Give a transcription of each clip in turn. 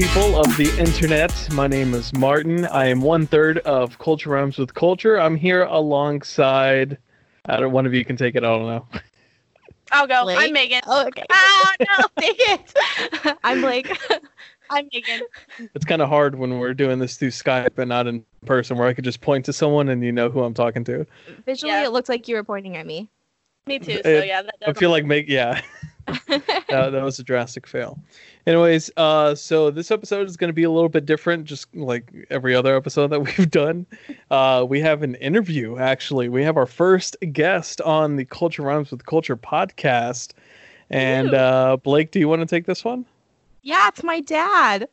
people of the internet. My name is Martin. I am one third of Culture Rhymes with Culture. I'm here alongside. I don't. One of you can take it. I don't know. I'll go. Blake? I'm Megan. Oh, okay. Ah, no. Dang it. I'm Blake. I'm Megan. It's kind of hard when we're doing this through Skype and not in person, where I could just point to someone and you know who I'm talking to. Visually, Yeah. it looks like you were pointing at me. Me too. So yeah, that I doesn't feel like make yeah. that, that was a drastic fail. Anyways, uh, so this episode is going to be a little bit different, just like every other episode that we've done. Uh, we have an interview, actually. We have our first guest on the Culture Rhymes with Culture podcast. And uh, Blake, do you want to take this one? yeah, it's my dad.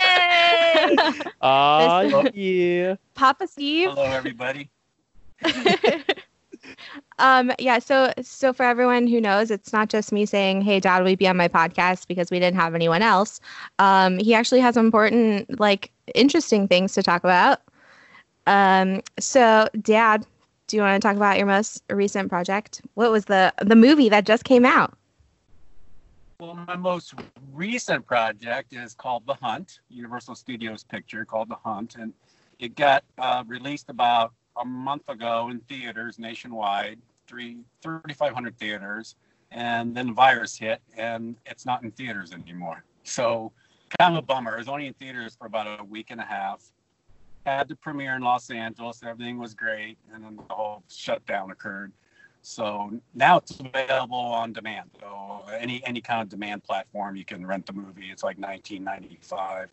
Yay! Ah, This- yeah. Papa Steve. Hello, everybody. Um yeah so so for everyone who knows it's not just me saying hey dad you be on my podcast? because we didn't have anyone else. Um he actually has important like interesting things to talk about. Um so dad do you want to talk about your most recent project? What was the the movie that just came out? Well, my most recent project is called The Hunt, Universal Studios picture called The Hunt, and it got uh, released about a month ago in theaters nationwide, three 3,500 theaters, and then the virus hit, and it's not in theaters anymore. So, kind of a bummer. It was only in theaters for about a week and a half. Had the premiere in Los Angeles, everything was great, and then the whole shutdown occurred. So now it's available on demand. So any any kind of demand platform, you can rent the movie. It's like 1995.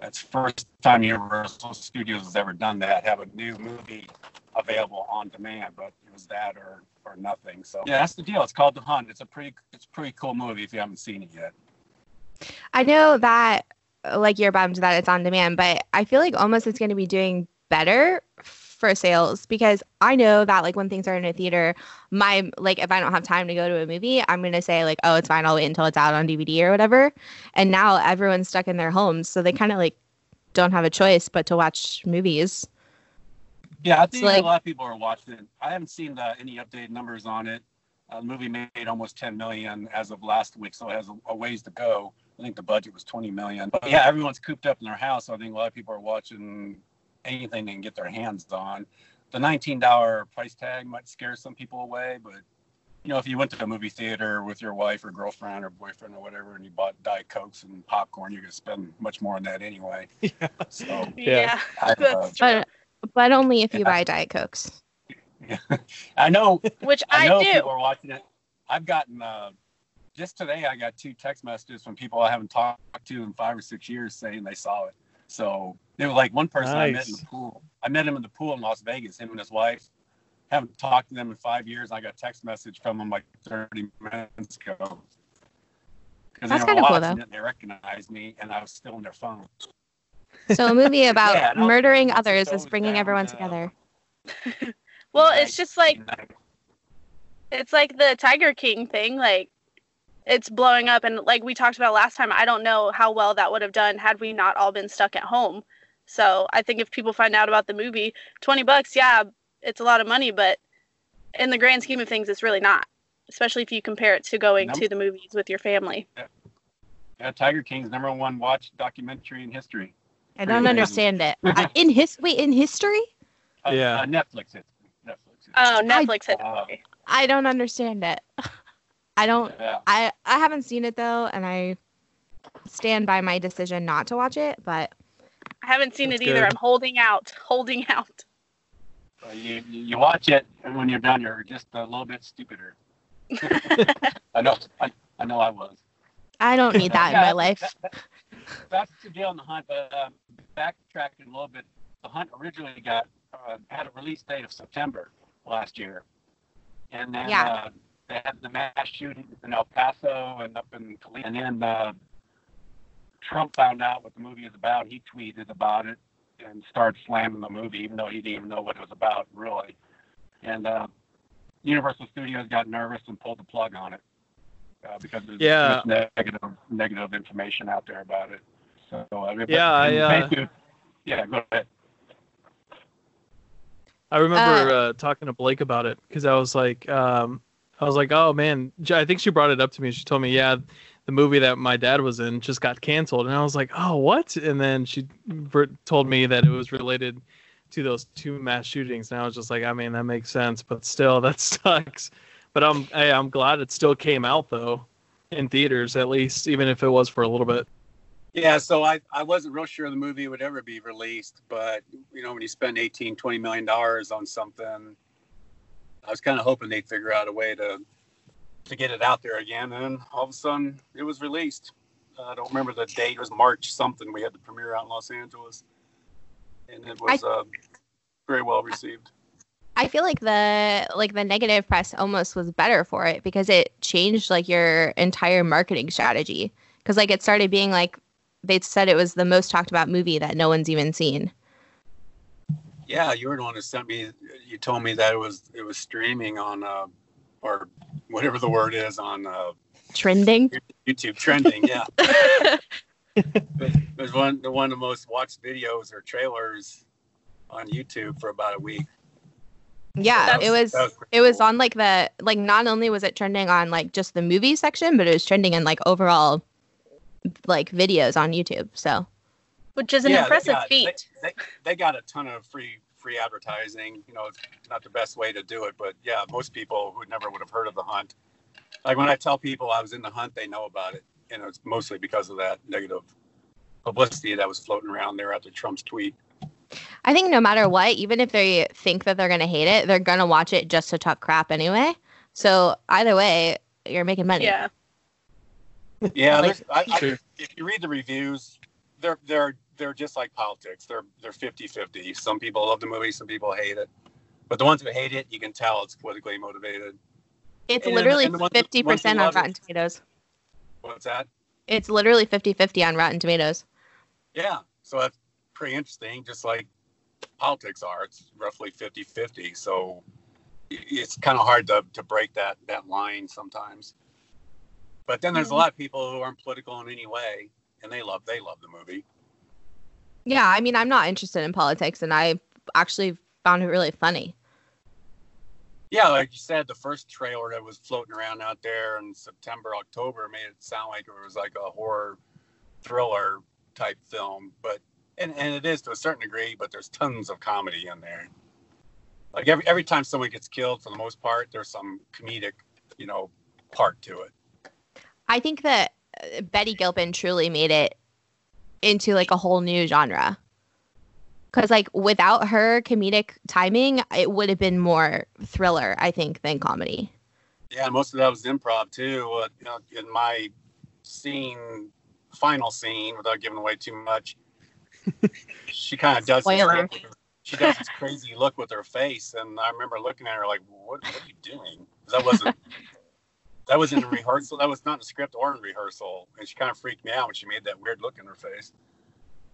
That's first time Universal Studios has ever done that. Have a new movie available on demand, but it was that or or nothing. So yeah, that's the deal. It's called The Hunt. It's a pretty it's a pretty cool movie if you haven't seen it yet. i know that like you're bummed that it's on demand but i feel like almost it's going to be doing better for sales because i know that like when things are in a theater my like if i don't have time to go to a movie i'm going to say like oh it's fine i'll wait until it's out on dvd or whatever and now everyone's stuck in their homes so they kind of like don't have a choice but to watch movies Yeah, I think like- a lot of people are watching it. I haven't seen the, any updated numbers on it. Uh, the movie made almost 10 million as of last week, so it has a, a ways to go. I think the budget was 20 million. But yeah, everyone's cooped up in their house. So I think a lot of people are watching anything they can get their hands on. The $19 price tag might scare some people away, but you know, if you went to a movie theater with your wife or girlfriend or boyfriend or whatever, and you bought Diet Cokes and popcorn, you're gonna spend much more on that anyway. So Yeah. I, uh, but but only if you Yeah. buy diet cokes I know Which I I, know do. people are watching it. I've gotten uh, just today. I got two text messages from people I haven't talked to in five or six years saying they saw it. So it was like one person I met in the pool. I met him in the pool in Las Vegas. Him and his wife. Haven't talked to them in five years. I got a text message from them like 30 minutes ago. Because That's they were kinda cool, though. it and they recognized me, and I was still on their phone. so a movie about Yeah, murdering others sit is bringing down, everyone uh, together well, it's just like it's like the Tiger King thing. Like it's blowing up, and like we talked about last time, I don't know how well that would have done had we not all been stuck at home. So I think if people find out about the movie, twenty bucks, yeah, it's a lot of money, but in the grand scheme of things, it's really not. Especially if you compare it to going Nope. to the movies with your family. Yeah, Tiger King's number one watched documentary in history. i don't Pretty understand it I- in his wait in history Uh, Yeah. uh, Netflix it. Netflix it. Oh, Netflix hit Uh. I don't understand it. I don't. yeah. I I haven't seen it though, and I stand by my decision not to watch it. But I haven't seen That's it either. good. I'm holding out, holding out. Uh, you, you you watch it, and when you're done, you're just a little bit stupider. I know. I, I know. I was. I don't need that in my life. that- that- that's the deal on the hunt. But um, backtracking a little bit, the hunt originally got uh, had a release date of September last year, and then Yeah. uh, they had the mass shooting in El Paso and up in Toledo, and then uh, Trump found out what the movie is about. He tweeted about it and started slamming the movie, even though he didn't even know what it was about, really. And uh, Universal Studios got nervous and pulled the plug on it uh, because there's Yeah. too negative negative information out there about it. So uh, but- Yeah, I, and uh, basically- yeah, go ahead. I remember uh, talking to Blake about it because I was like, um, I was like, oh man, I think she brought it up to me. She told me, yeah, the movie that my dad was in just got canceled, and I was like, oh what? And then she told me that it was related to those two mass shootings, and I was just like, I mean, that makes sense, but still, that sucks. But I'm hey, I'm glad it still came out though, in theaters at least, even if it was for a little bit. Yeah, so I, I wasn't real sure the movie would ever be released, but you know, when you spend 18, 20 million dollars on something, I was kind of hoping they'd figure out a way to to get it out there again. And all of a sudden, it was released. Uh, I don't remember the date. It was March something. We had the premiere out in Los Angeles, and it was uh, very well received. I feel like the like the negative press almost was better for it because it changed like your entire marketing strategy. Because like it started being like they said it was the most talked about movie that no one's even seen. Yeah, you were the one who sent me. You told me that it was it was streaming on uh, or whatever the word is on uh, Trending. YouTube trending. Yeah, it was one the one of the most watched videos or trailers on YouTube for about a week. Yeah, That's- it was was it was cool. on like the like not only was it trending on like just the movie section, but it was trending in like overall like videos on YouTube. So Which is an Yeah, they impressive got- feat. They, they, they got a ton of free free advertising. You know, it's not the best way to do it, but yeah, most people who never would have heard of the hunt, like when I tell people I was in the hunt, they know about it, and it's mostly because of that negative publicity that was floating around there after Trump's tweet. I think no matter what, even if they think that they're gonna hate it, they're gonna watch it just to talk crap anyway. So either way, you're making money. Yeah. Yeah, Like- I, I, if you read the reviews, they're they're they're just like politics. They're they're 50-50. Some people love the movie, some people hate it. But the ones who hate it, you can tell it's politically motivated. It's And- literally and the ones- fifty ones who percent on love it- Rotten Tomatoes. What's that? It's literally 50-50 on Rotten Tomatoes. Yeah, so that's pretty interesting. Just like politics are, it's roughly 50-50. So it's kind of hard to, to break that that line sometimes. But then there's a mm-hmm. lot of people who aren't political in any way, and they love they love the movie. Yeah, I mean, I'm not interested in politics, and I actually found it really funny. Yeah, like you said, the first trailer that was floating around out there in September, October made it sound like it was like a horror thriller type film. But and, and it is to a certain degree, but there's tons of comedy in there. Like every every time someone gets killed, for the most part, there's some comedic, you know, part to it. I think that uh, Betty Gilpin truly made it into like a whole new genre. Cause like without her comedic timing, it would have been more thriller, I think, than comedy. Yeah, most of that was improv too. Uh, you know, in my scene, final scene, without giving away too much, she kind of does. Spoiler. look She does this crazy look with her face, and I remember looking at her like, "What? What are you doing?" 'Cause That wasn't. That was in rehearsal. That was not in the script or in rehearsal, and she kind of freaked me out when she made that weird look in her face.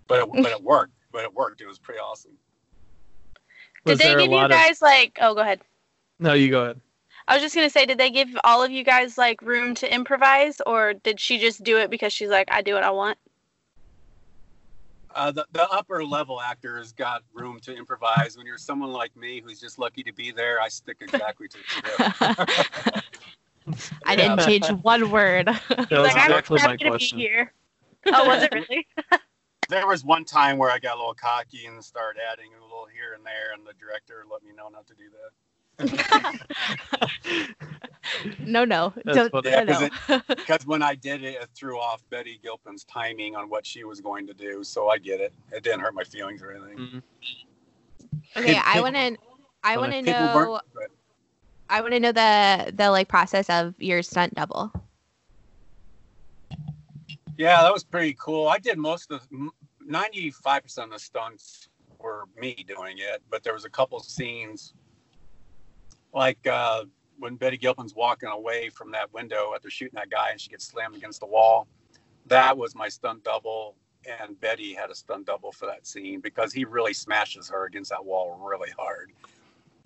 But it, but it worked. But it worked. It was pretty awesome. Was Did they give you lot of- guys like? Oh, go ahead. No, you go ahead. I was just gonna say, did they give all of you guys like room to improvise, or did she just do it because she's like, I do what I want? Uh, the, the upper level actors got room to improvise. When you're someone like me who's just lucky to be there, I stick exactly to the script. I didn't Yeah. change one word. That was like, I'm exactly my happy to be question. here. Oh, was it really? there was one time where I got a little cocky and started adding a little here and there, and the director let me know not to do that. no, no, That's don't, funny. no, Yeah, 'cause no. Because when I did it, it threw off Betty Gilpin's timing on what she was going to do. So I get it. It didn't hurt my feelings or anything. Mhm. okay, I want to, I want to know, weren't. I want to know the the like process of your stunt double. Yeah, that was pretty cool. I did most of ninety-five percent of the stunts were me doing it, but there was a couple scenes like uh, when Betty Gilpin's walking away from that window after shooting that guy and she gets slammed against the wall. That was my stunt double, and Betty had a stunt double for that scene because he really smashes her against that wall really hard.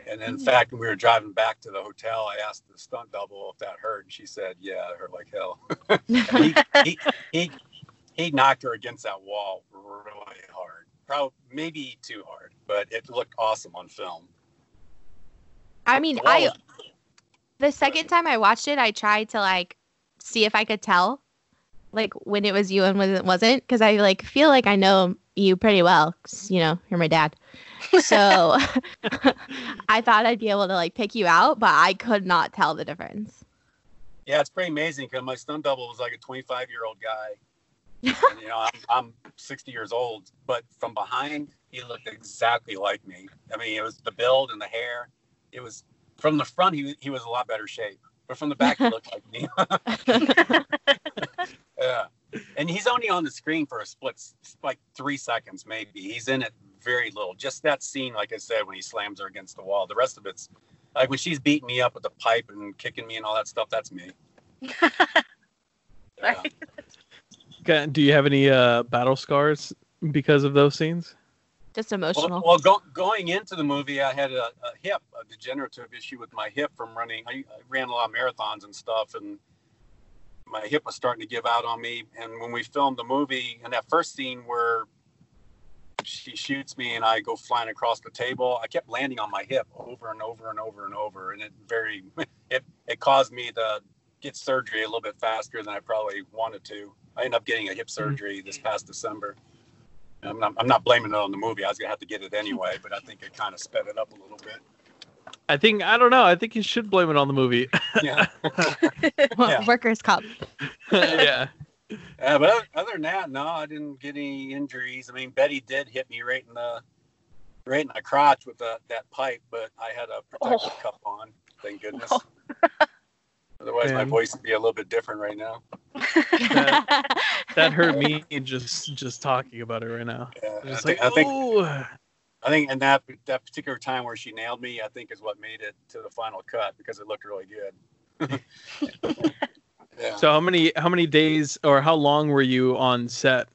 And in mm-hmm. fact, when we were driving back to the hotel, I asked the stunt double if that hurt, and she said, "Yeah, it hurt like hell." he, he, he, he knocked her against that wall really hard. Probably maybe too hard, but it looked awesome on film. I mean, The I the second time I watched it, I tried to like see if I could tell like when it was you and when it wasn't because I like feel like I know you pretty well 'cause, you know you're my dad. So I thought I'd be able to like pick you out, but I could not tell the difference. Yeah, it's pretty amazing because my stunt double was like a 25 year old guy. and, you know, I'm, I'm 60 years old, but from behind, he looked exactly like me. I mean, it was the build and the hair. It was from the front, he, he was a lot better shape, but from the back, he looked like me. yeah. And he's only on the screen for a split, like three seconds, maybe. He's in it very little. Just that scene, like I said, when he slams her against the wall. The rest of it's like when she's beating me up with the pipe and kicking me and all that stuff, that's me. Yeah. Okay, Do you have any uh, battle scars because of those scenes? Just emotional. well go, going into the movie, I had a, a hip, a degenerative issue with my hip from running. I, I ran a lot of marathons and stuff, and my hip was starting to give out on me. And when we filmed the movie, in that first scene where she shoots me and I go flying across the table, I kept landing on my hip over and over and over and over, and it very it it caused me to get surgery a little bit faster than I probably wanted to. I ended up getting a hip surgery this mm-hmm. past December. I'm not, I'm not blaming it on the movie. I was gonna have to get it anyway, but I think it kind of sped it up a little bit. I think I don't know. I think you should blame it on the movie. Yeah, yeah. Workers' comp. yeah. Uh, but other, other than that, no, I didn't get any injuries. I mean, Betty did hit me right in the right in the crotch with the, that pipe, but I had a protective Oh. cup on. Thank goodness. Oh. Otherwise, my voice would be a little bit different right now. That hurt me just just talking about it right now. Yeah, I Just think, like, I think I think in that that particular time where she nailed me, I think is what made it to the final cut because it looked really good. yeah. So how many how many days or how long were you on set?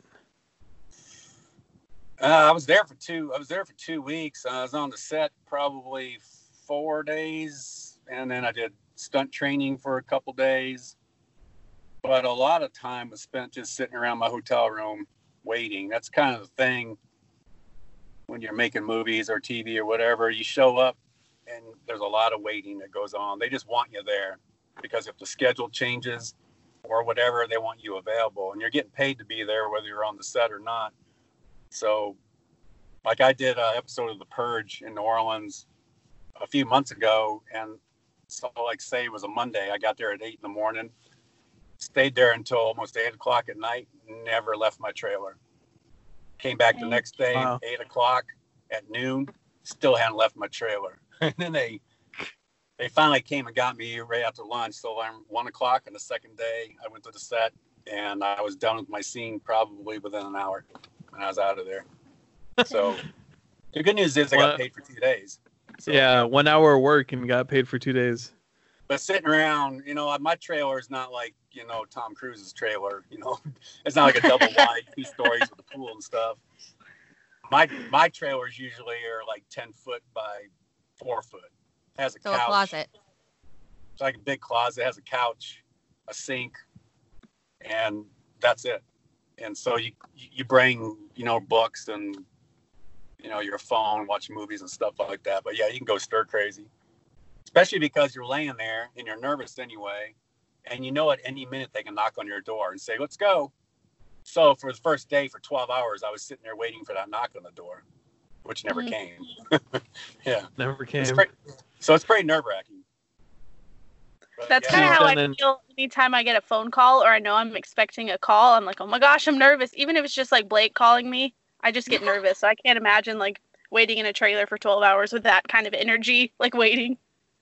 Uh, I was there for two. I was there for two weeks. I was on the set probably four days, and then I did stunt training for a couple days. But a lot of time was spent just sitting around my hotel room waiting. That's kind of the thing when you're making movies or TV or whatever. You show up, and there's a lot of waiting that goes on. They just want you there because if the schedule changes or whatever, they want you available, and you're getting paid to be there whether you're on the set or not. So, like I did an episode of The Purge in New Orleans a few months ago, and so like say it was a Monday. I got there at eight in the morning, stayed there until almost eight o'clock at night, never left my trailer. Came back the next day, Wow. eight o'clock at noon, still hadn't left my trailer. and then they they finally came and got me right after lunch. So I'm one o'clock on the second day. I went to the set and I was done with my scene probably within an hour, and I was out of there. So the good news is I got paid for two days. So, yeah, one hour of work and got paid for two days. But sitting around, you know, my trailer is not like you know Tom Cruise's trailer. You know, it's not like a double wide, two stories with a pool and stuff. My my trailers usually are like ten foot by four foot. Has a So a couch. closet. It's like a big closet. Has a couch, a sink, and that's it. And so you you bring you know books and you know your phone, watch movies and stuff like that. But yeah, you can go stir crazy, especially because you're laying there and you're nervous anyway, and you know at any minute they can knock on your door and say, "Let's go." So for the first day, for 12 hours, I was sitting there waiting for that knock on the door, which never Mhm. came. yeah, Never came. it's pretty, so it's pretty nerve wracking. That's Yeah. kind of how I feel anytime I get a phone call or I know I'm expecting a call. I'm like, oh my gosh, I'm nervous. Even if it's just like Blake calling me, I just get nervous. So I can't imagine like waiting in a trailer for 12 hours with that kind of energy, like waiting.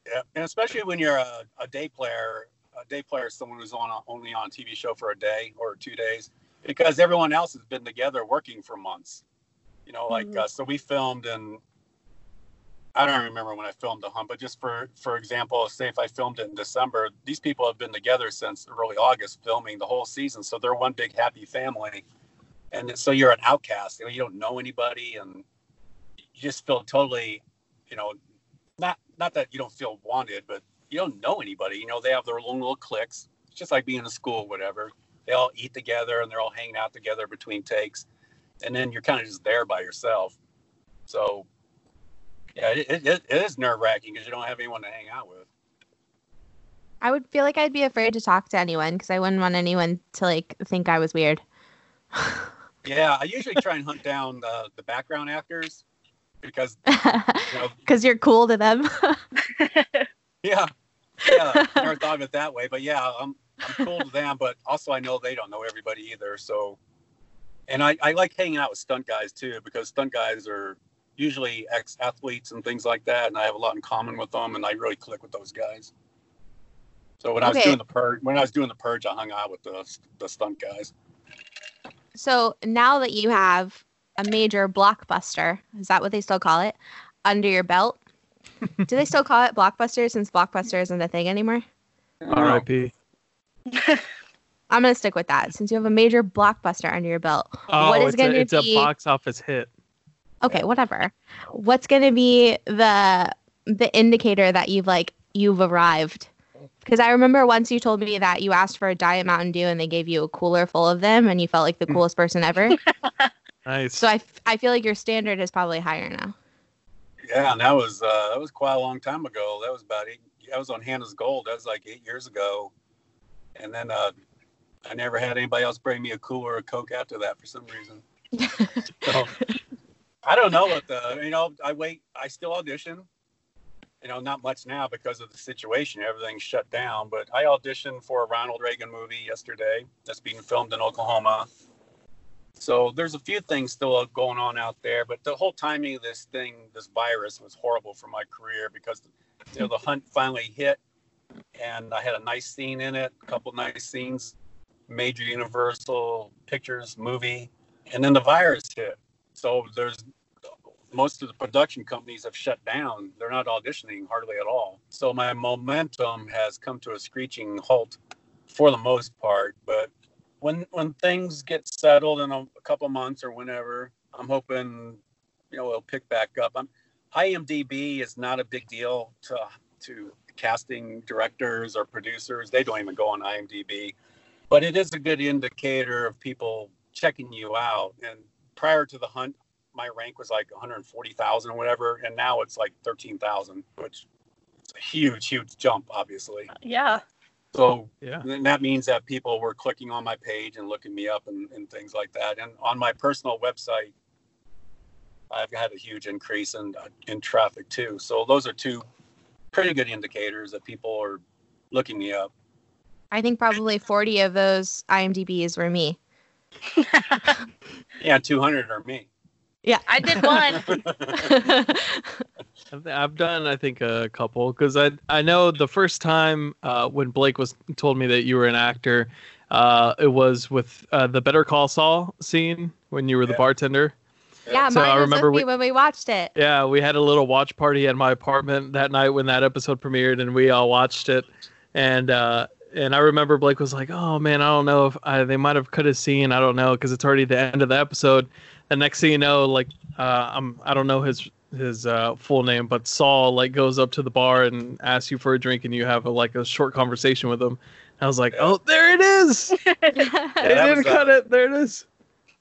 Yeah, and especially when you're a, a day player, a day player is someone who's on only on a TV show for a day or two days, because everyone else has been together working for months. You know, like Mhm. uh, so we filmed in. I don't remember when I filmed the hunt, but just for for example, say if I filmed it in December, these people have been together since early August filming the whole season, so they're one big happy family. And so you're an outcast. You, know, you don't know anybody, and you just feel totally, you know, not not that you don't feel wanted, but you don't know anybody. You know, they have their own little cliques. It's just like being in school, whatever. They all eat together and they're all hanging out together between takes, and then you're kind of just there by yourself. So, yeah, it, it, it is nerve wracking because you don't have anyone to hang out with. I would feel like I'd be afraid to talk to anyone because I wouldn't want anyone to like think I was weird. Yeah, I usually try and hunt down the, the background actors because you know, Because you're cool to them. yeah, yeah, I never thought of it that way, but yeah, I'm I'm cool to them, but also I know they don't know everybody either. So, and I I like hanging out with stunt guys too because stunt guys are usually ex athletes and things like that, and I have a lot in common with them, and I really click with those guys. So when I was doing the purge, when I was doing the purge, I hung out with the the stunt guys. so now that you have a major blockbuster, is that what they still call it, under your belt? Do they still call it blockbuster since blockbuster isn't a thing anymore? R.I.P. I'm gonna stick with that since you have a major blockbuster under your belt. Oh, what is it's, going a, to it's be? a box office hit. Okay, whatever. What's gonna be the the indicator that you've like you've arrived? Because I remember once you told me that you asked for a Diet Mountain Dew and they gave you a cooler full of them and you felt like the coolest person ever. Nice. So I, f- I feel like your standard is probably higher now. Yeah, and that was uh, that was quite a long time ago. That was about eight. I was on Hannah's Gold. That was like eight years ago, and then uh, I never had anybody else bring me a cooler of Coke after that for some reason. So I don't know what the you know. I wait. I still audition. You know, not much now because of the situation. Everything's shut down. But I auditioned for a Ronald Reagan movie yesterday that's being filmed in Oklahoma. So there's a few things still going on out there, but the whole timing of this thing, this virus, was horrible for my career because you know the hunt finally hit, and I had a nice scene in it, a couple nice scenes, major Universal Pictures movie, and then the virus hit. So there's most of the production companies have shut down. They're not auditioning hardly at all. So my momentum has come to a screeching halt for the most part. But when when things get settled in a, a couple months or whenever, I'm hoping you know it'll pick back up. I'm, IMDb is not a big deal to to casting directors or producers. They don't even go on IMDb, but it is a good indicator of people checking you out. And prior to the hunt, my rank was like 140,000 or whatever, and now it's like 13,000, which is a huge, huge jump, obviously. yeah. So yeah. and that means that people were clicking on my page and looking me up and, and things like that. And on my personal website, I've had a huge increase in uh, in traffic too. So those are two pretty good indicators that people are looking me up. I think probably 40 of those IMDb's were me. Yeah, 200 are me. Yeah. I did one. I've- I've done, I think, a couple because I I know the first time uh, when Blake was told me that you were an actor, uh, it was with uh, the Better Call Saul scene when you were the bartender. yeah, So I was remember with me we- when we watched it. Yeah, we had a little watch party at my apartment that night when that episode premiered, and we all watched it. And uh, and I remember Blake was like, "Oh man, I don't know if I, they might have cut a scene. I don't know because it's already the end of the episode." And next thing you know, like uh, I'm I don't know his his uh, full name, but Saul like goes up to the bar and asks you for a drink, and you have a, like a short conversation with him. I was like, "Oh, there it is! they didn't was, uh, cut it. There it is."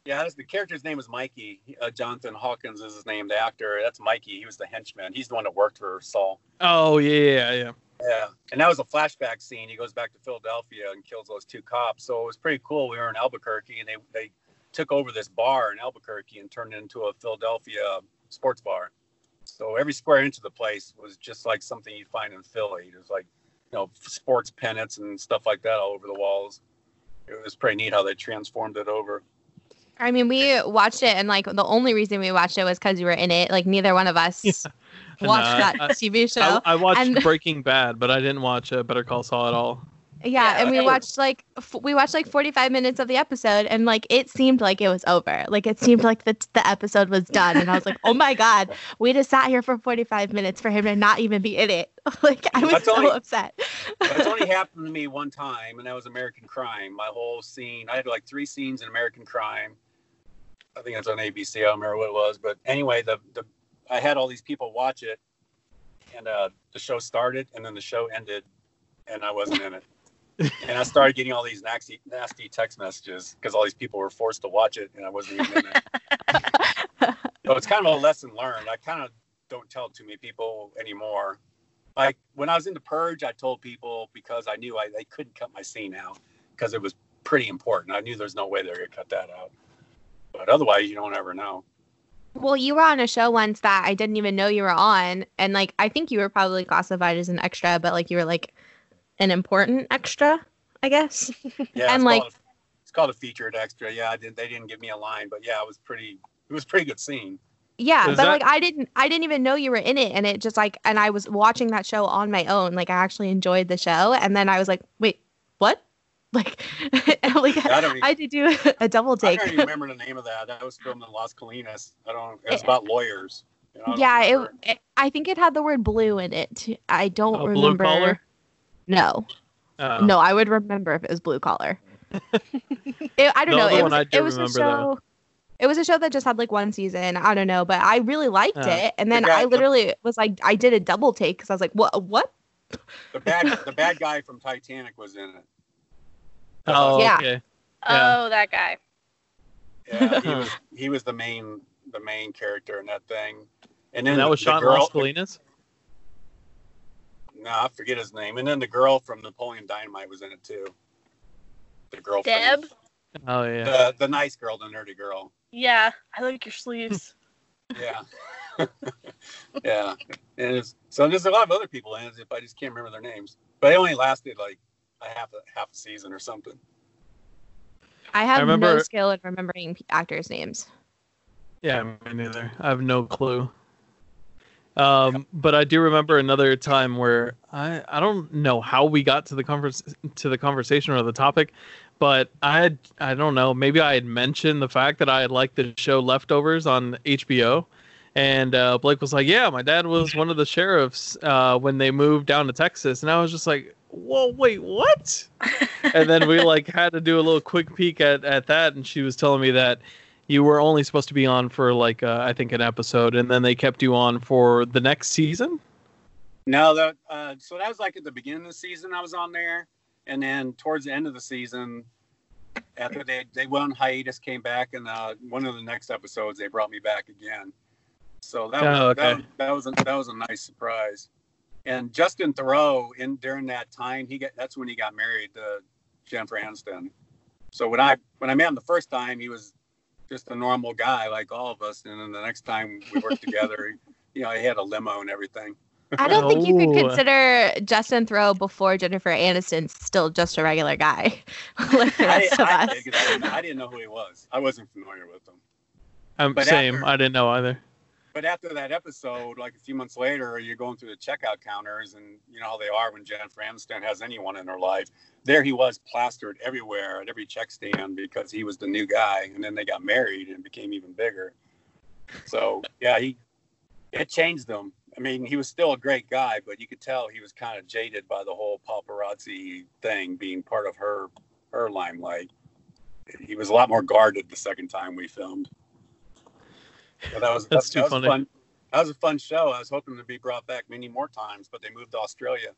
Yeah, that's, the character's name is Mikey. Uh, Jonathan Hawkins is his name. The actor, that's Mikey. He was the henchman. He's the one that worked for Saul. Oh yeah, yeah, yeah. Yeah, and that was a flashback scene. He goes back to Philadelphia and kills those two cops. So it was pretty cool. We were in Albuquerque, and they they took over this bar in Albuquerque and turned it into a Philadelphia sports bar. So every square inch of the place was just like something you'd find in Philly. There's like, you know, sports pennants and stuff like that all over the walls. It was pretty neat how they transformed it over. I mean, we watched it, and like the only reason we watched it was because you were in it. Like neither one of us Yeah. Watched And, uh, that I- TV show. I, I watched and- Breaking Bad, but I didn't watch uh, Better Call Saul at all. yeah, Yeah, and we watched like f- we watched like 45 minutes of the episode, and like it seemed like it was over. Like it seemed like the the episode was done, and I was like, oh my god, we just sat here for 45 minutes for him to not even be in it. like I was That's so only- upset. That's only happened to me one time, and that was American Crime. My whole scene, I had like three scenes in American Crime. I think it's on ABC. I don't remember what it was, but anyway, the the I had all these people watch it, and uh, the show started, and then the show ended, and I wasn't in it. and I started getting all these nasty, nasty text messages because all these people were forced to watch it, and I wasn't even in it. so it's kind of a lesson learned. I kind of don't tell too many people anymore. like when I was in the purge, I told people because I knew I they couldn't cut my scene out because it was pretty important. I knew there's no way they were gonna cut that out. But otherwise, you don't ever know. Well, you were on a show once that I didn't even know you were on, and like I think you were probably classified as an extra, but like you were like an important extra, I guess. Yeah, And, it's like- called a, it's called a featured extra. Yeah, I didn't. They didn't give me a line, but yeah, it was pretty. It was a pretty good scene. Yeah, Is but that- like I didn't I didn't even know you were in it and it just like and I was watching that show on my own. Like I actually enjoyed the show and then I was like, "Wait, what?" Like like I don't. Even, I had to do a double take. I don't remember the name of that. That was filmed in Las Colinas. I don't. It was about lawyers. You know, yeah, it, it I think it had the word blue in it. I don't Oh, blue remember. collar? No. Uh, No, I would remember if it was blue collar. It- I don't The know. It was, I do it was a remember, though. show. It was a show that just had like one season. I don't know, but I really liked Oh. it. And then guy- I the- literally was like, I did a double take because I was like, what? What? the bad the bad guy from Titanic was in it. Oh, Yeah. okay. Yeah. Oh, that guy. Yeah, he was he was the main the main character in that thing. And then And that was the shot in girl, Las Colinas. No, I forget his name. And then the girl from Napoleon Dynamite was in it too. The girl from- Deb? Oh yeah. The the nice girl, the nerdy girl. Yeah, I like your sleeves. Yeah. yeah. And it's, so there's a lot of other people in it if I just can't remember their names. But it only lasted like a half a half a season or something. I have no remember- skill in remembering actors' names. Yeah, me neither. I have no clue. Um, but I do remember another time where I I don't know how we got to the converse to the conversation or the topic, but I had I don't know maybe I had mentioned the fact that I had liked the show Leftovers on HBO, and uh, Blake was like, "Yeah, my dad was one of the sheriffs uh, when they moved down to Texas," and I was just like, "Whoa, wait, what?" and then we like had to do a little quick peek at at that, and she was telling me that you were only supposed to be on for like uh, I think an episode, and then they kept you on for the next season. No, that uh, so that was like at the beginning of the season I was on there, and then towards the end of the season, after they they went on hiatus, came back, and uh, one of the next episodes they brought me back again. So that was, Oh, okay. that, that was a, that was a nice surprise. And Justin Theroux, in during that time, he got that's when he got married to Jennifer Aniston. So when I when I met him the first time, he was just a normal guy like all of us, and then the next time we worked together, you know, he had a limo and everything. I don't think you could Oh. consider Justin Theroux before Jennifer Aniston still just a regular guy like the I, rest of I, us. I, didn't, I didn't know who he was. I wasn't familiar with him. Um, same. after- I didn't know either. But after that episode, like a few months later, you're going through the checkout counters, and you know how they are when Jennifer Aniston has anyone in her life. There he was, plastered everywhere at every check stand because he was the new guy. And then they got married and became even bigger. So yeah, he it changed him. I mean, he was still a great guy, but you could tell he was kind of jaded by the whole paparazzi thing being part of her her limelight. He was a lot more guarded the second time we filmed. But that was That's that, too that was funny. fun. That was a fun show. I was hoping to be brought back many more times, but they moved to Australia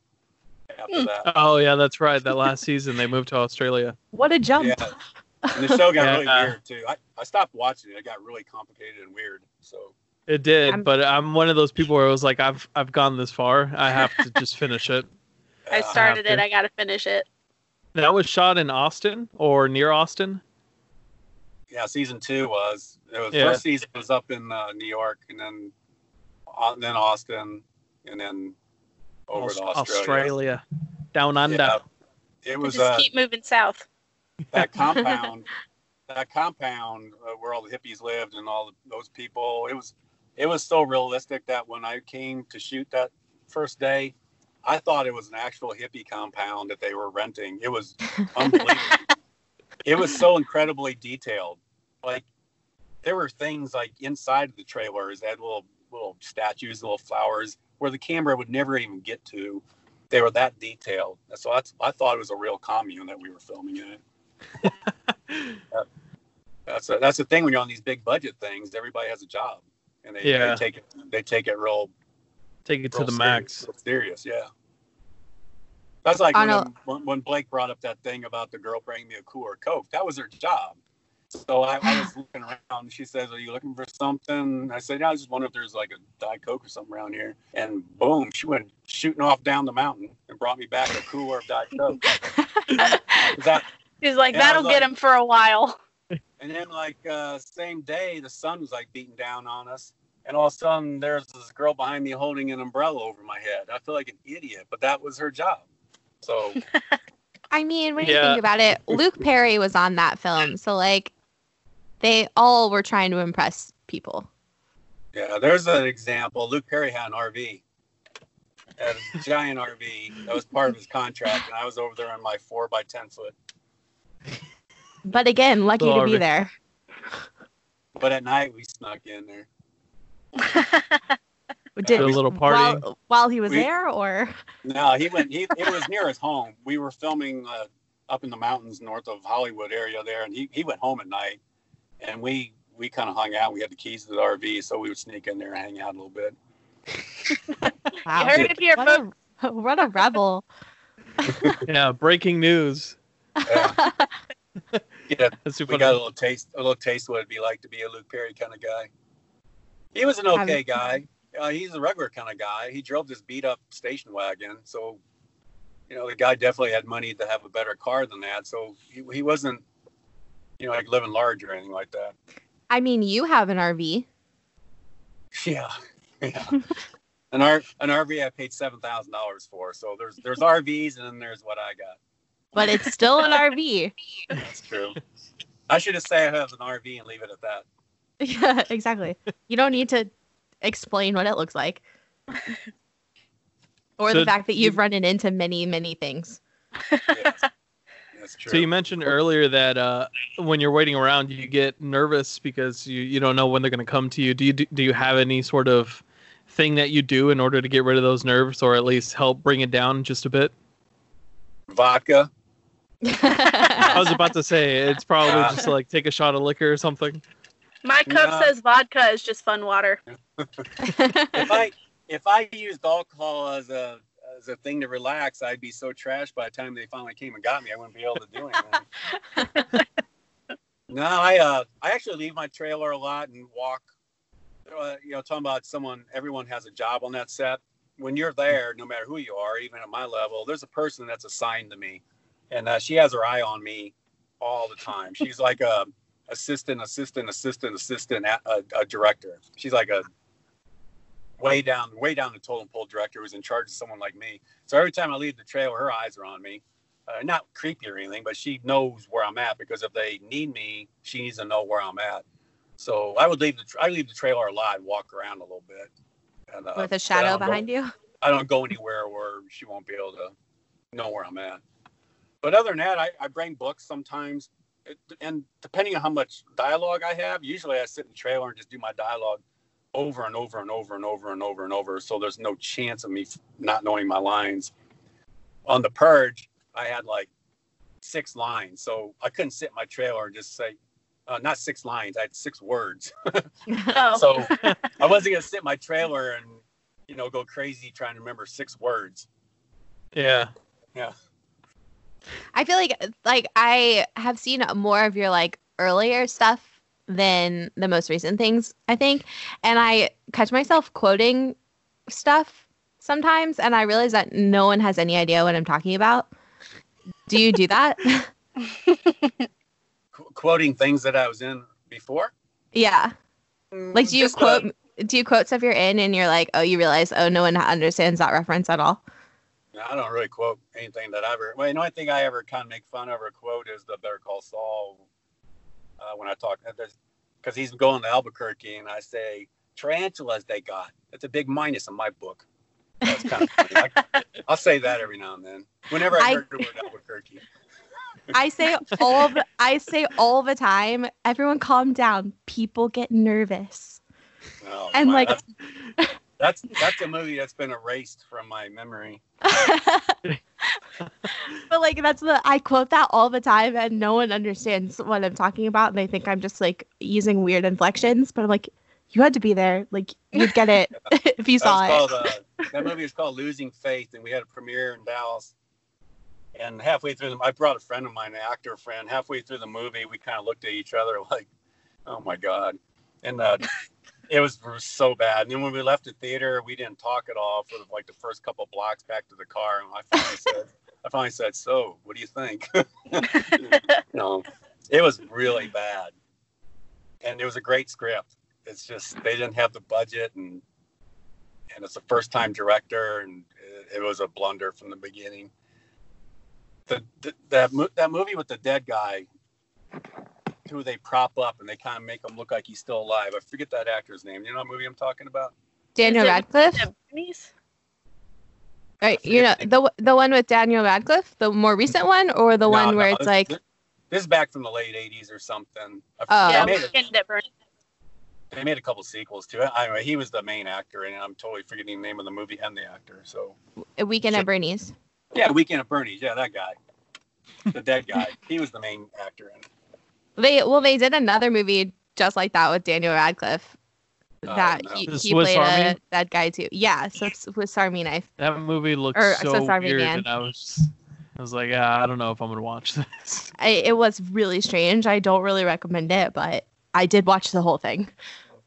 after Hmm. that. Oh yeah, that's right. That last season they moved to Australia. What a jump. Yeah, and the show got Yeah. really weird too. I, I stopped watching it. It got really complicated and weird. So It did, I'm- but I'm one of those people where I was like, I've I've gone this far. I have to just finish it. I uh, started it. I gotta finish it. That was shot in Austin or near Austin. Yeah, season two was. It was Yeah. first season was up in uh, New York, and then uh, then Austin, and then over Aus- to Australia. Australia, down under. Yeah, it I was just uh, keep moving south. that compound. that compound uh, where all the hippies lived and all those people. It was it was so realistic that when I came to shoot that first day, I thought it was an actual hippie compound that they were renting. It was unbelievable. It was so incredibly detailed. Like there were things like inside the trailers that had little little statues, little flowers where the camera would never even get to. They were that detailed. So that's I thought it was a real commune that we were filming in it. That's a, that's the thing when you're on these big budget things. Everybody has a job, and they, Yeah. they take it they take it real Take it to the serious- max. serious. Yeah. That's like when, know- when, when Blake brought up that thing about the girl bringing me a cooler Coke. That was her job. So I, I was looking around. She says, "Are you looking for something?" I said, "Yeah, I just wonder if there's like a Diet Coke or something around here." And boom, she went shooting off down the mountain and brought me back a cooler of Diet Coke. that, He's like, that'll get like- him for a while. and then like uh, same day, the sun was like beating down on us, and all of a sudden there's this girl behind me holding an umbrella over my head. I feel like an idiot, but that was her job. So I mean, when you think about it, Luke Perry was on that film, so like they all were trying to impress people. yeah, there's an example. Luke Perry had an RV. Had a giant RV that was part of his contract, and I was over there on my four by ten foot. But again, lucky to be Sorry. there. But at night we snuck in there. Did a little partying. while, while he was We- there, or No, he went. He it was near his home. We were filming uh, up in the mountains north of Hollywood area there, and he, he went home at night, and we we kind of hung out. We had the keys to the RV, so we would sneak in there and hang out a little bit. wow, You heard it here, what a, what a rebel. Yeah, breaking news. Yeah, yeah. That's super We got a little taste, a little taste of what it'd be like to be a Luke Perry kind of guy. He was an okay guy. Uh, he's a regular kind of guy. He drove this beat up station wagon, so you know the guy definitely had money to have a better car than that. So he, he wasn't, you know, like living large or anything like that. I mean, you have an RV. Yeah, yeah. an R an RV I paid seven thousand dollars for. So there's there's RVs and then there's what I got. but it's still an RV. That's true. I should have said I have an RV and leave it at that. yeah, exactly. You don't need to explain what it looks like. Or So the fact that you- you've run into many, many things. Yes, that's true. So you mentioned earlier that uh, when you're waiting around, you get nervous because you, you don't know when they're going to come to you. Do you do you have any sort of thing that you do in order to get rid of those nerves, or at least help bring it down just a bit? Vodka. I was about to say it's probably Uh, just like take a shot of liquor or something. My cup No. says vodka is just fun water. if I if I used alcohol as a as a thing to relax, I'd be so trashed by the time they finally came and got me, I wouldn't be able to do anything. no, I uh I actually leave my trailer a lot and walk. Uh, you know, talking about someone, everyone has a job on that set. When you're there, no matter who you are, even at my level, there's a person that's assigned to me, and uh, she has her eye on me all the time. She's like a assistant, assistant, assistant, assistant, a, a, a director. She's like a way down, way down the totem pole director who's in charge of someone like me. So every time I leave the trailer, her eyes are on me. Uh, not creepy or anything, but she knows where I'm at because if they need me, she needs to know where I'm at. So I would leave the I leave the trailer a lot, walk around a little bit, and, uh, With a shadow don't go- behind you. I don't go anywhere where she won't be able to know where I'm at. But other than that, I, I bring books sometimes. It, and depending on how much dialogue I have, usually I sit in the trailer and just do my dialogue over and over and over and over and over and over. So there's no chance of me not knowing my lines. On The Purge, I had like six lines. So I couldn't sit in my trailer and just say, uh, not six lines, I had six words. Oh, So I wasn't going to sit in my trailer and, you know, go crazy trying to remember six words. Yeah. Yeah. I feel like like I have seen more of your like earlier stuff than the most recent things, I think. And I catch myself quoting stuff sometimes and I realize that no one has any idea what I'm talking about. Do you do that? Qu- quoting things that I was in before. yeah. Mm, like do you Just, quote do you quote stuff you're in and you're like, oh you realize oh no one understands that reference at all? I don't really quote anything that I ever. Well, the only thing I ever kind of make fun of or quote is the Better Call Saul. Uh, when I talk, because he's going to Albuquerque, and I say tarantulas they got. That's a big minus in my book. That's kind of funny. I, I'll say that every now and then. Whenever I, I- heard the word Albuquerque. I say all the I say all the time, everyone calm down. People get nervous. Oh, And, my- like- that's, that's a movie that's been erased from my memory. but like that's the I quote that all the time and no one understands what I'm talking about and they think I'm just like using weird inflections but I'm like you had to be there like you'd get it if you That saw it called, uh, that movie was called Losing Faith, and we had a premiere in Dallas. And halfway through, the, I brought a friend of mine, an actor friend. Halfway through the movie, we kind of looked at each other like, "Oh my god!" And uh, it was so bad. And then when we left the theater, we didn't talk at all for like the first couple blocks back to the car. And I finally said, "I finally said, so what do you think?" know, it was really bad, and it was a great script. It's just they didn't have the budget, and and it's a first time director, and it, it was a blunder from the beginning the, the that that movie with the dead guy who they prop up and they kind of make him look like he's still alive. I forget that actor's name. You know what movie I'm talking about? Daniel Radcliffe. The Goonies? Right, you know the the one with Daniel Radcliffe, the more recent one, or the No, one where no, it's this- like, this, this is back from the late '80s or something. I Oh. yeah, they, made Weekend at Bernie's. a, they made a couple sequels to it. Anyway, he was the main actor, and I'm totally forgetting the name of the movie and the actor. So a weekend Sure. at Bernie's. yeah, Weekend at Bernie's. Yeah, that guy, the dead guy. He was the main actor in it. They well, they did another movie just like that with Daniel Radcliffe. Oh, that no. he, he Swiss played a, that guy too. Yeah, so it's with Army knife. That movie looked Or, so so sorry, weird, man. and I was, I was like, ah, I don't know if I'm gonna watch this. I, it was really strange. I don't really recommend it, but I did watch the whole thing.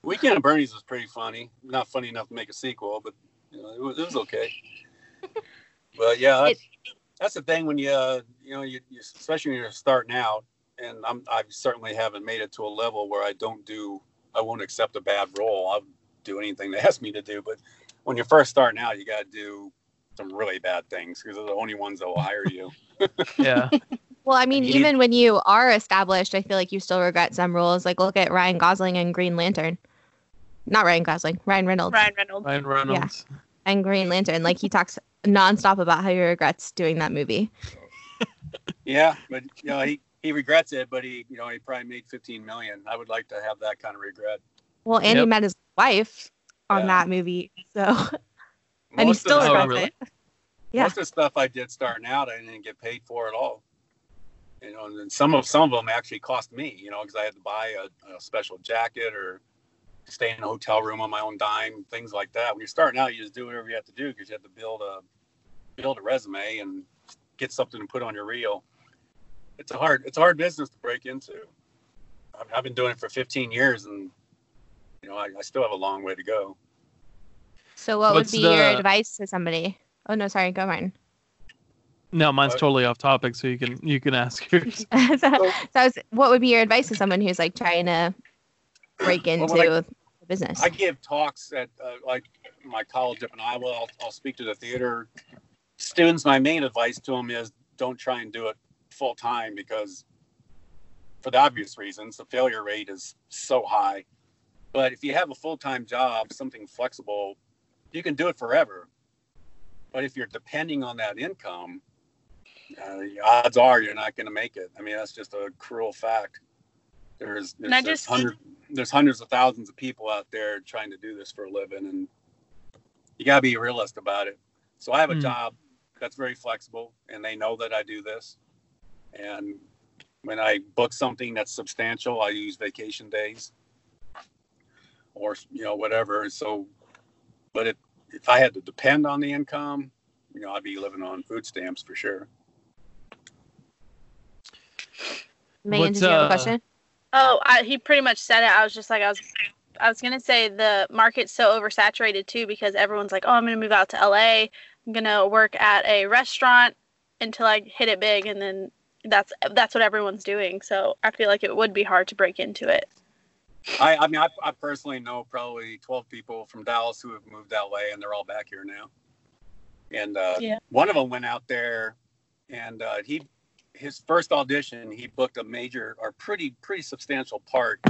Weekend at Bernie's was pretty funny. Not funny enough to make a sequel, but you know, it was, it was okay. but yeah, that's, that's the thing when you uh, you know you, you especially when you're starting out, and I'm I certainly haven't made it to a level where I don't do I won't accept a bad role. I'll do anything they ask me to do. But when you're first starting out, you got to do some really bad things because they're the only ones that will hire you. Yeah, Well, I mean, You need- even when you are established, I feel like you still regret some roles. Like look at Ryan Gosling and Green Lantern. Not Ryan Gosling, Ryan Reynolds Ryan Reynolds. Ryan Reynolds. Yeah. and Green Lantern. Like he talks nonstop about how he regrets doing that movie. Yeah, but you know he. He regrets it, but he, you know, he probably made 15 million. I would like to have that kind of regret. Well, and he met his wife on Yeah. that movie, so and he Most of still the- Oh, regrets really? it. Yeah. most of the stuff I did starting out, I didn't get paid for at all. You know, and then some of some of them actually cost me. You know, because I had to buy a, a special jacket or stay in a hotel room on my own dime, things like that. When you're starting out, you just do whatever you have to do because you have to build a build a resume and get something to put on your reel. It's a hard it's a hard business to break into. I've, I've been doing it for 15 years, and you know, I, I still have a long way to go. So what What's would be your advice to somebody? Oh no, sorry, go Martin. No, mine's What? totally off topic, so you can you can ask yours. so, so was, what would be your advice to someone who's like trying to break into Well, the business? I give talks at uh, like my college up in Iowa. I'll, I'll speak to the theater students. My main advice to them is don't try and do it full time because, for the obvious reasons, the failure rate is so high. But if you have a full time job, something flexible, you can do it forever. But if you're depending on that income, uh, the odds are you're not going to make it. I mean, that's just a cruel fact. There's there's, there's just- hundred, there's hundreds of thousands of people out there trying to do this for a living, and you got to be a realist about it. So I have a Hmm. job that's very flexible, and they know that I do this. And when I book something that's substantial, I use vacation days, or you know whatever. So, but it, if I had to depend on the income, you know, I'd be living on food stamps for sure. Megan, What's, did you have a uh, question? Oh, I, he pretty much said it. I was just like, I was, I was gonna say the market's so oversaturated too because everyone's like, oh, I'm gonna move out to LA. I'm gonna work at a restaurant until I hit it big, and then that's that's what everyone's doing. So I feel like it would be hard to break into it. I, I mean, I, I personally know probably 12 people from Dallas who have moved that way, and they're all back here now. And uh, Yeah. one of them went out there and uh, he, his first audition, he booked a major or pretty, pretty substantial part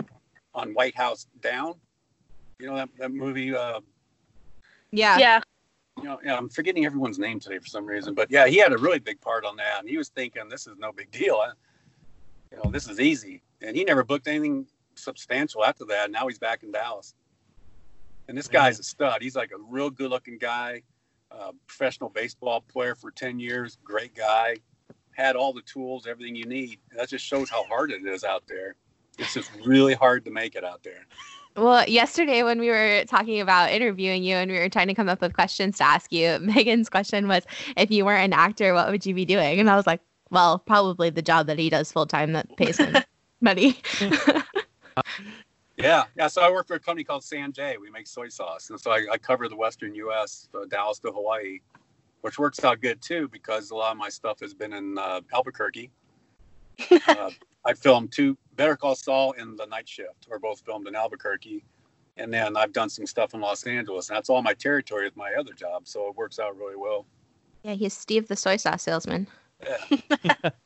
on White House Down. You know, that, that movie, uh, Yeah. Yeah, you know, yeah, I'm forgetting everyone's name today for some reason, but yeah, he had a really big part on that. And he was thinking, this is no big deal. I, you know, this is easy. And he never booked anything substantial after that. Now he's back in Dallas. And this guy's a stud. He's like a real good looking guy, uh, professional baseball player for 10 years, great guy, had all the tools, everything you need. And that just shows how hard it is out there. It's just really hard to make it out there. Well, yesterday when we were talking about interviewing you and we were trying to come up with questions to ask you, Megan's question was, if you weren't an actor, what would you be doing? And I was like, well, probably the job that he does full time that pays him money. Yeah, yeah. So I work for a company called San-J. We make soy sauce, and so I, I cover the Western U.S., uh, Dallas to Hawaii, which works out good too because a lot of my stuff has been in uh, Albuquerque. uh, I filmed two Better Call Saul and The Night Shift, are both filmed in Albuquerque, and then I've done some stuff in Los Angeles, and that's all my territory with my other job. So it works out really well. yeah, he's Steve the soy sauce salesman. Yeah.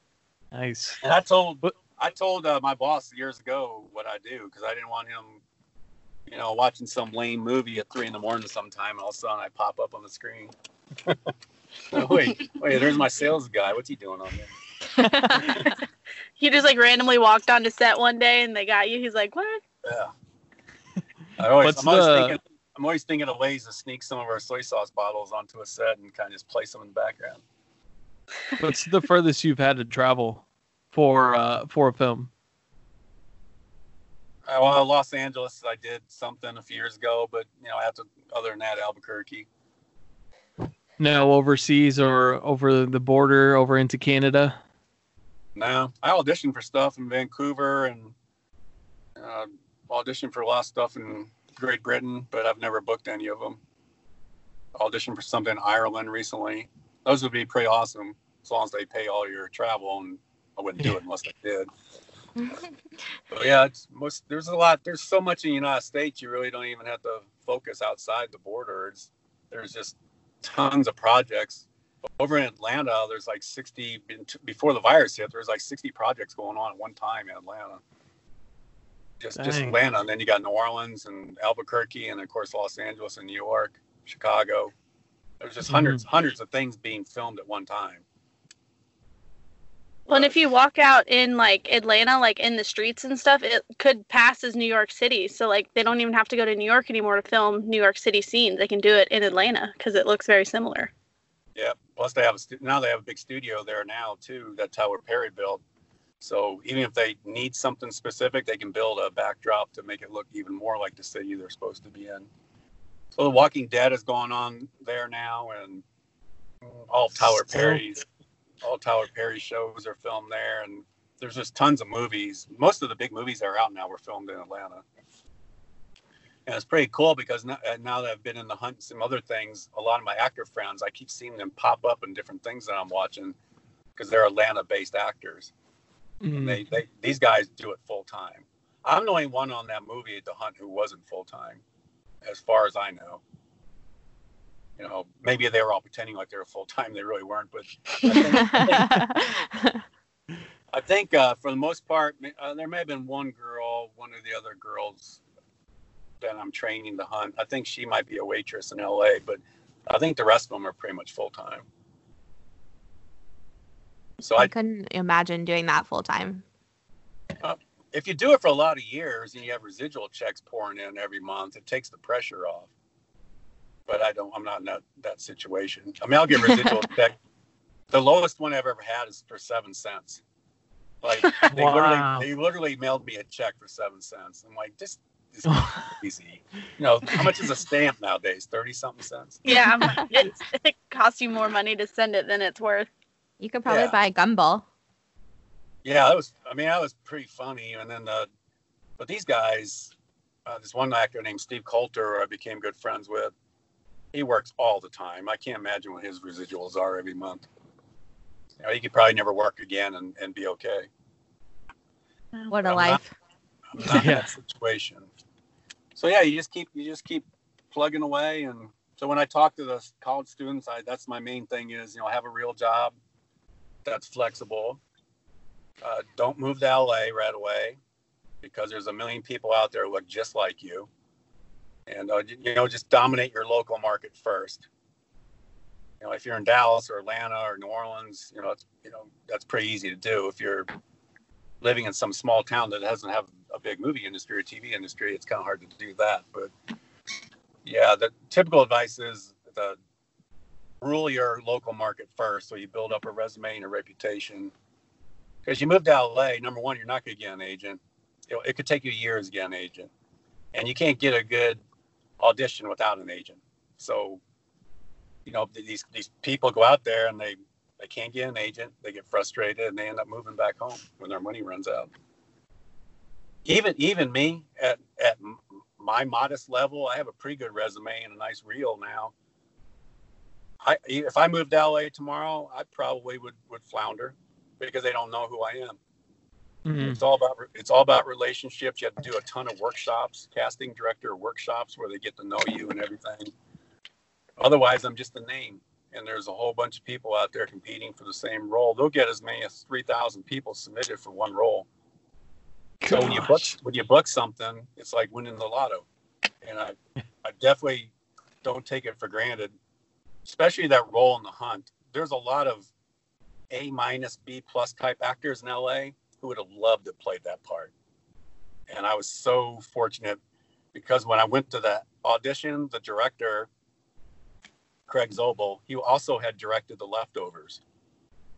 Nice. And I told I told uh, my boss years ago what I do because I didn't want him, you know, watching some lame movie at three in the morning sometime, and all of a sudden I pop up on the screen. oh, wait, wait, there's my sales guy. What's he doing on there? He just like randomly walked onto set one day and they got you. He's like, what? Yeah. I always, I'm, always the- thinking. I'm always thinking of ways to sneak some of our soy sauce bottles onto a set and kind of just place them in the background. What's the furthest you've had to travel for uh, for a film? Uh, well, Los Angeles, I did something a few years ago, but you know, after other than that, Albuquerque. No, overseas or over the border, over into Canada. No, I auditioned for stuff in Vancouver and uh, auditioned for a lot of stuff in Great Britain, but I've never booked any of them. Auditioned for something in Ireland recently. Those would be pretty awesome as long as they pay all your travel, and I wouldn't do it unless they did. But yeah, it's most there's a lot. There's so much in the United States. You really don't even have to focus outside the border. It's, there's just tons of projects over in Atlanta, there's like 60 before the virus hit. There's like 60 projects going on at one time in Atlanta. Just just Atlanta, and then you got New Orleans and Albuquerque, and of course Los Angeles and New York, Chicago. There's just hundreds mm-hmm. hundreds of things being filmed at one time. Well, and if you walk out in like Atlanta, like in the streets and stuff, it could pass as New York City. So like they don't even have to go to New York anymore to film New York City scenes. They can do it in Atlanta because it looks very similar. Yeah. Plus they have a stu- now they have a big studio there now too. That Tyler Perry built. So even if they need something specific, they can build a backdrop to make it look even more like the city they're supposed to be in. So The Walking Dead is going on there now, and all Tyler So- Perry's all Tyler Perry shows are filmed there, and there's just tons of movies. Most of the big movies that are out now were filmed in Atlanta. And it's pretty cool because now, uh, now that I've been in the hunt and some other things, a lot of my actor friends, I keep seeing them pop up in different things that I'm watching because they're Atlanta-based actors. Mm. They, they these guys do it full time. I'm the only one on that movie, The Hunt, who wasn't full time, as far as I know. You know, maybe they were all pretending like they were full time. They really weren't, but I think uh, for the most part, uh, there may have been one girl, one of the other girls that I'm training to hunt. I think she might be a waitress in LA, but I think the rest of them are pretty much full time. So I I, couldn't imagine doing that full time. Uh, if you do it for a lot of years and you have residual checks pouring in every month, it takes the pressure off. But I don't. I'm not in that, that situation. I mean, I'll get residual check. The lowest one I've ever had is for seven cents. Like they Wow. literally, they literally mailed me a check for seven cents. I'm like, this is crazy. You know, how much is a stamp nowadays? Thirty something cents. Yeah, I'm- it costs you more money to send it than it's worth. You could probably Yeah. buy a gumball. Yeah, that was. I mean, that was pretty funny. And then, uh, but these guys, uh, this one actor named Steve Coulter, I became good friends with. He works all the time. I can't imagine what his residuals are every month. You know, he could probably never work again and, and be okay. What a I'm not- life. I'm not in Yeah. that situation. So yeah, you just keep you just keep plugging away. And so when I talk to the college students, I that's my main thing is you know have a real job that's flexible. Uh, don't move to LA right away because there's a million people out there who look just like you. And uh, you, you know just dominate your local market first. You know if you're in Dallas or Atlanta or New Orleans, you know it's you know that's pretty easy to do. If you're living in some small town that doesn't have a big movie industry or TV industry, it's kind of hard to do that. But yeah, the typical advice is the rule your local market first, so you build up a resume and a reputation. Because you move to LA, number one, you're not going to get an agent. It, it could take you years to get an agent. and you can't get a good audition without an agent. So, you know, these these people go out there and they they can't get an agent. They get frustrated and they end up moving back home when their money runs out. Even even me at at my modest level, I have a pretty good resume and a nice reel now. I if I moved to LA tomorrow, I probably would would flounder because they don't know who I am. Mhm. It's all about it's all about relationships. You have to do a ton of workshops, casting director workshops where they get to know you and everything. Otherwise, I'm just a name, and there's a whole bunch of people out there competing for the same role. They'll get as many as three thousand people submitted for one role. So when you book when you book something, it's like winning the lotto, and I I definitely don't take it for granted, especially that role in the hunt. There's a lot of A minus B plus type actors in LA who would have loved to play that part, and I was so fortunate because when I went to that audition, the director Craig Zobel, he also had directed The Leftovers.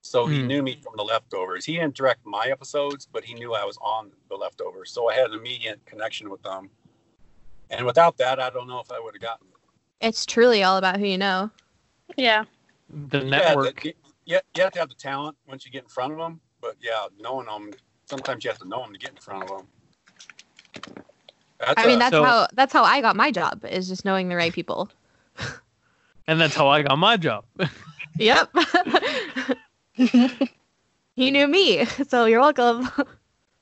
So he Hmm. knew me from The Leftovers. He didn't direct my episodes, but he knew I was on The Leftovers. So I had an immediate connection with them. And without that, I don't know if I would have gotten it. It's truly all about who you know. Yeah. The Yeah, network. the- you, you have to have the talent once you get in front of them. But yeah, knowing them, sometimes you have to know them to get in front of them. That's I mean, a- that's So- how that's how I got my job is just knowing the right people. and that's how I got my job. Yep. he knew me, so you're welcome.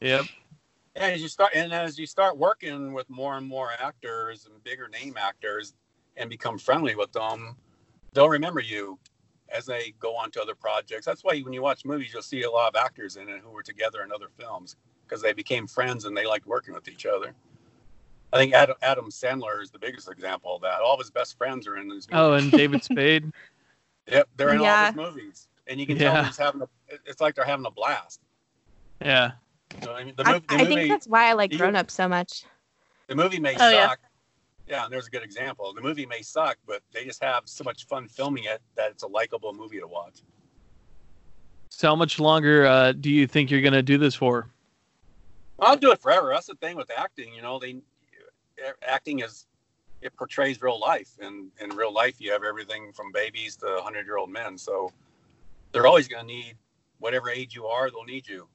yep. And as you start, and as you start working with more and more actors and bigger name actors, and become friendly with them, they'll remember you as they go on to other projects. That's why when you watch movies, you'll see a lot of actors in it who were together in other films because they became friends and they liked working with each other. I think Adam, Adam Sandler is the biggest example of that. All of his best friends are in these movies. Oh, and David Spade. Yep, they're in all his movies, and you can Yeah. tell he's having a. It's like they're having a blast. Yeah. You know what I mean? The, I, mov- the I movie, think that's why I like Grown Ups so much. the movie may Oh, yeah. suck. Yeah. and there's a good example. The movie may suck, but they just have so much fun filming it that it's a likable movie to watch. So how much longer uh, do you think you're gonna do this for? I'll do it forever. That's the thing with acting. You know, they acting is it portrays real life, and in real life, you have everything from babies to hundred year old men. So they're always going to need whatever age you are. They'll need you.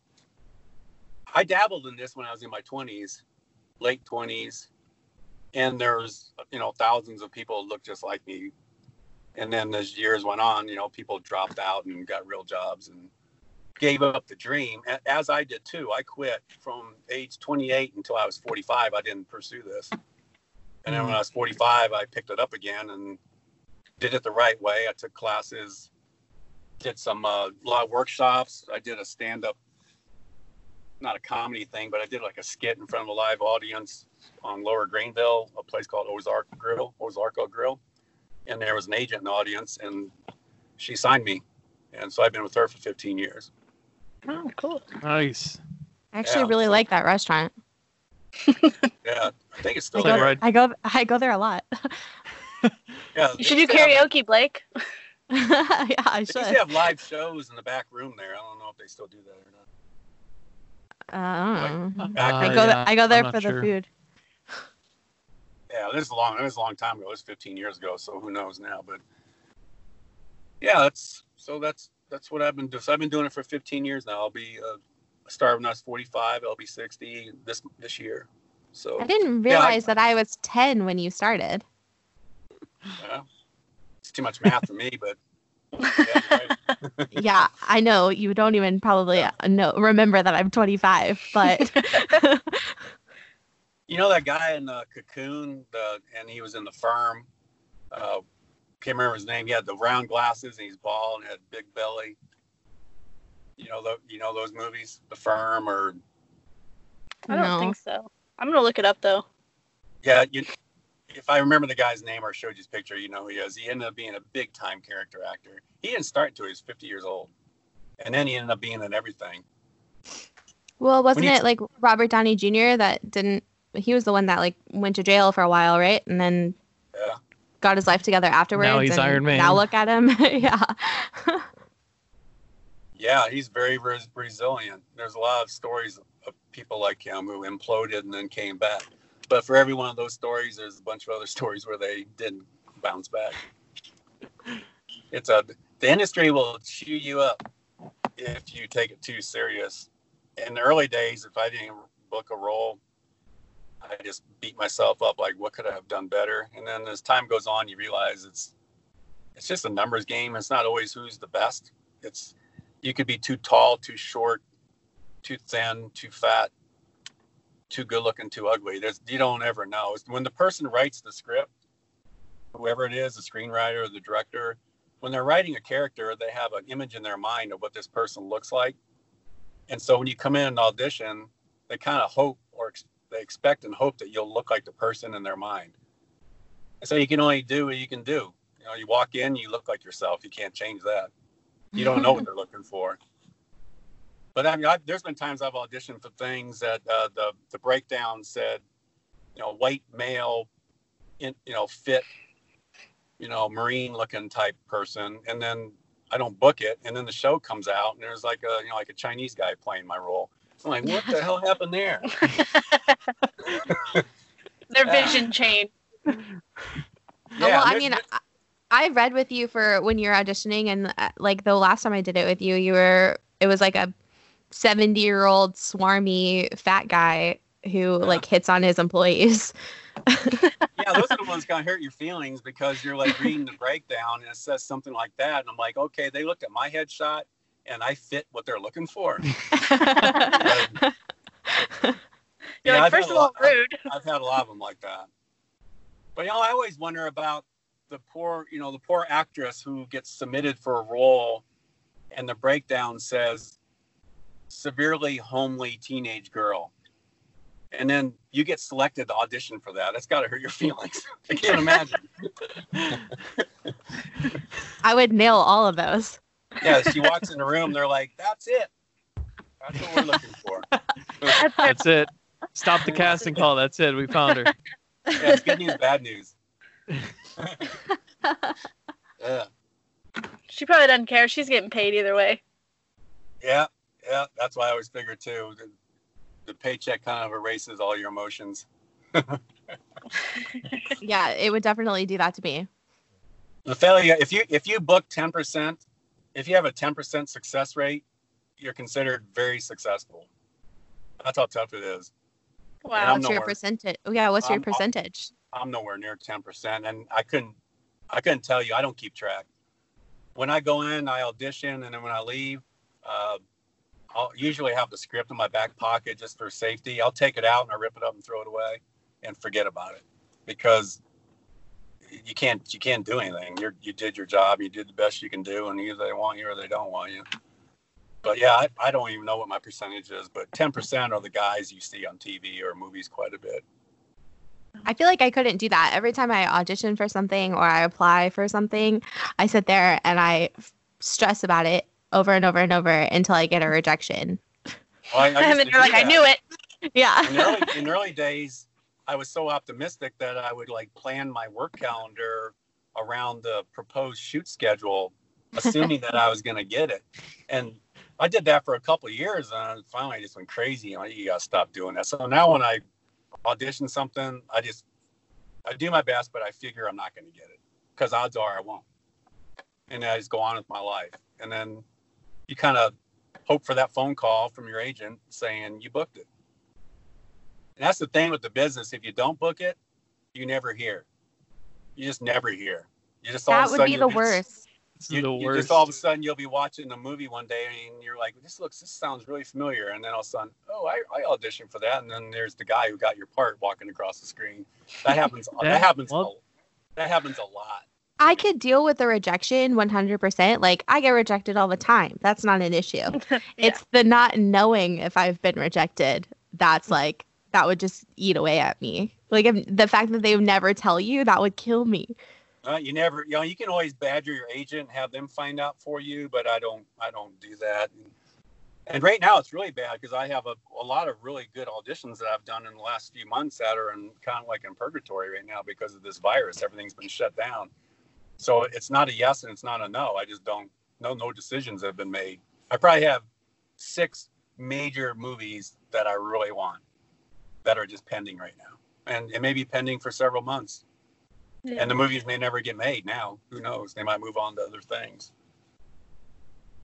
I dabbled in this when I was in my twenties, late twenties, and there's you know thousands of people look just like me. And then as years went on, you know, people dropped out and got real jobs and gave up the dream, as I did too. I quit from age 28 until I was 45. I didn't pursue this. And then when I was 45, I picked it up again and did it the right way. I took classes, did some uh, workshops. I did a stand up, not a comedy thing, but I did like a skit in front of a live audience on Lower Greenville, a place called Ozark Grill, Ozarko Grill. And there was an agent in the audience, and she signed me. And so I've been with her for 15 years. Oh, cool. Nice. I actually Yeah. really like that restaurant. Yeah, I think it's I still Like go, there. right- I go I go there a lot. Yeah, You should do used to have- karaoke, Blake. yeah, I They used should. to have live shows in the back room there. I don't know if they still do that or not. Uh, I don't know. Back I Uh, go yeah, there, I go there for sure. the food. Yeah, this is a long. That was a long time ago. It was 15 years ago. So who knows now? But yeah, that's so that's that's what I've been doing. So I've been doing it for 15 years now. I'll be uh, I started when I was 45. I'll be 60 this this year. So I didn't Yeah, I- realize that I was 10 when you started. yeah, it's too much math for me, but yeah, right. yeah, I know you don't even probably Yeah. uh, know remember that I'm 25, but You know that guy in the cocoon, the and he was in the firm. Uh, can't remember his name. He had the round glasses and he's bald and had big belly. You know the you know those movies, The Firm, or I don't no. think so. I'm gonna look it up though. yeah. You, if I remember the guy's name or showed you his picture, you know who he is. He ended up being a big time character actor. He didn't start until he was 50 years old, and then he ended up being in everything. Well, wasn't you- it like Robert Downey Jr. that didn't? He was the one that like went to jail for a while, right? And then Yeah. Got his life together afterwards. he's and Iron Man. Now look at him. yeah. Yeah, he's very res- resilient. There's a lot of stories of people like him who imploded and then came back. but for every one of those stories, there's a bunch of other stories where they didn't bounce back. It's a the industry will chew you up if you take it too serious. In the early days, if I didn't book a role, I just beat myself up like, what could I have done better? And then as time goes on, you realize it's it's just a numbers game. It's not always who's the best. It's you could be too tall, too short, too thin, too fat, too good looking, too ugly. There's you don't ever know. It's when the person writes the script, whoever it is, the screenwriter or the director, when they're writing a character, they have an image in their mind of what this person looks like. And so when you come in and audition, they kind of hope or they expect and hope that you'll look like the person in their mind. And so you can only do what you can do. You know, you walk in, you look like yourself. You can't change that. You don't know what they're looking for. But I mean, I, there's been times I've auditioned for things that uh, the the breakdown said, you know, white male, in, you know, fit, you know, marine looking type person, and then I don't book it, and then the show comes out, and there's like a you know like a Chinese guy playing my role. I'm like, what the hell happened there? Their vision changed. Oh, Yeah, well, I mean, I, I read with you for when you're auditioning, and uh, like the last time I did it with you, you were it was like a 70 year old swarmy fat guy who like hits on his employees. yeah, those are the ones gonna hurt your feelings because you're like reading the breakdown and it says something like that, and I'm like, okay, they looked at my headshot and I fit what they're looking for. You're Yeah, like, I've first of all, lot- I've- rude. I've had a lot of them like that. But you know, I always wonder about the poor, you know, the poor actress who gets submitted for a role, and the breakdown says severely homely teenage girl, and then you get selected to audition for that. That's got to hurt your feelings. I can't imagine. I would nail all of those. Yeah, she walks in the room. They're like, "That's it. That's what we're looking for." That's it. Stop the casting call. That's it. We found her. Yeah, it's good news, bad news. yeah. She probably doesn't care. She's getting paid either way. Yeah, yeah, that's why I always figure too. The, the paycheck kind of erases all your emotions. Yeah, it would definitely do that to me. The failure, if you if you book ten percent, if you have a ten percent success rate, you're considered very successful. That's how tough it is. Wow. What's your percentage? Oh, yeah, what's your I'm- I'm- percentage? I'm nowhere near ten percent, and I couldn't I couldn't tell you. I don't keep track. When I go in, I audition, and then when I leave, uh, I'll usually have the script in my back pocket just for safety. I'll take it out and I rip it up and throw it away and forget about it because you can't you can't do anything. You you did your job. You did the best you can do, and either they want you or they don't want you. But yeah, I, I don't even know what my percentage is, but ten percent are the guys you see on TV or movies quite a bit. I feel like I couldn't do that. Every time I audition for something or I apply for something, I sit there and I stress about it over and over and over until I get a rejection. Well, I- I and then you're like, I knew it. Yeah. in early in early days, I was so optimistic that I would like plan my work calendar around the proposed shoot schedule, assuming that I was going to get it. And I did that for a couple of years, and finally I just went crazy. You know, you got to stop doing that. So now when I audition something, I just I do my best, but I figure I'm not going to get it because odds are I won't. And I just go on with my life, and then you kind of hope for that phone call from your agent saying you booked it. And that's the thing with the business. If you don't book it, you never hear. You just never hear. You just all of That a would sudden be you'll the worst. You, the you worst. just all of a sudden you'll be watching a movie one day and you're like, this looks, this sounds really familiar. And then all of a sudden, oh, I, I auditioned for that. And then there's the guy who got your part walking across the screen. That happens. that, That- happens. well- a, that happens a lot. I could deal with the rejection 100%. Like, I get rejected all the time. That's not an issue. It's the not knowing if I've been rejected. That's like, that would just eat away at me. Like, the fact that they would never tell you, that would kill me. Uh, you never, you know, you can always badger your agent, have them find out for you, but I don't, I don't do that. And, and right now it's really bad because I have a, a lot of really good auditions that I've done in the last few months that are in kind of like in purgatory right now because of this virus. Everything's been shut down. So it's not a yes and it's not a no. I just don't, no, no decisions have been made. I probably have six major movies that I really want that are just pending right now. and it may be pending for several months. And the movies may never get made now. Who knows? They might move on to other things.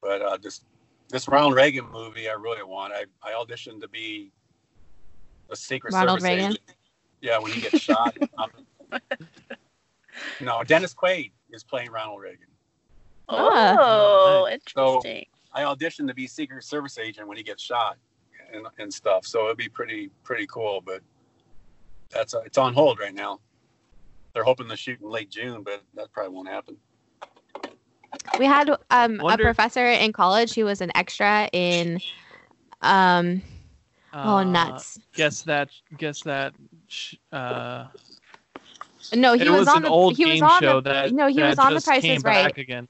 But uh, this this Ronald Reagan movie, I really want. I, I auditioned to be a Secret Ronald Service Reagan? agent. Yeah, when he gets shot. Um, no, Dennis Quaid is playing Ronald Reagan. Oh, nice. interesting. I auditioned to be Secret Service agent when he gets shot and, and stuff. So it'd be pretty pretty cool. But that's uh, it's on hold right now. They're hoping to shoot in late June, but that probably won't happen. We had um, Wonder- a professor in college who was an extra in um oh Uh, nuts. Guess that. Guess that. Uh, No, he was, was, on the old he was game on show the that. no, he that was on the just Price is Right. again.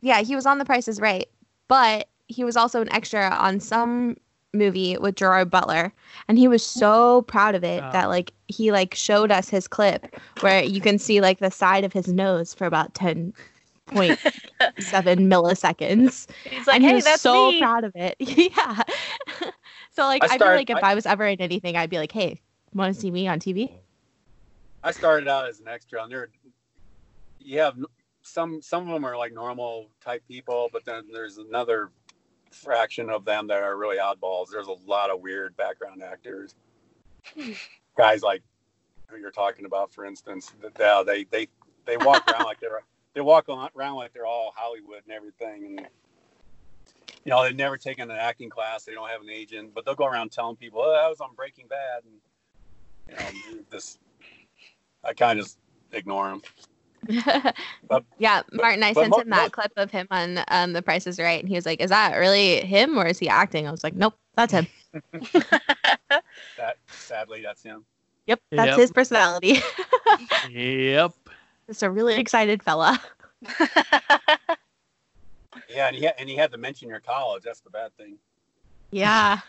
Yeah, he was on the Price is Right, but he was also an extra on some movie with Gerard Butler, and he was so proud of it Oh. that like he like showed us his clip where you can see like the side of his nose for about ten point seven milliseconds, He's like, and he hey, was that's so me. proud of it. yeah. so like I I, feel like if I- I, was ever in anything, I'd be like, hey, want to see me on TV? I started out as an extra. And there, you have some some of them are like normal type people, but then there's another fraction of them that are really oddballs. There's a lot of weird background actors, guys like who you're talking about, for instance. th- Yeah, they they they walk around like they're they walk around like they're all Hollywood and everything, and you know they've never taken an acting class. They don't have an agent, but they'll go around telling people, "Oh, I was on Breaking Bad," and you know this. I kind of just ignore them. But- yeah, Martin, I but sent mo- him that clip of him on um, The Price is Right, and he was like, "Is that really him, or is he acting?" I was like, "Nope, that's him. That sadly, that's him. Yep, that's Yep. his personality. Yep. Just a really excited fella." Yeah, and he had, and he had to mention your college. That's the bad thing. Yeah.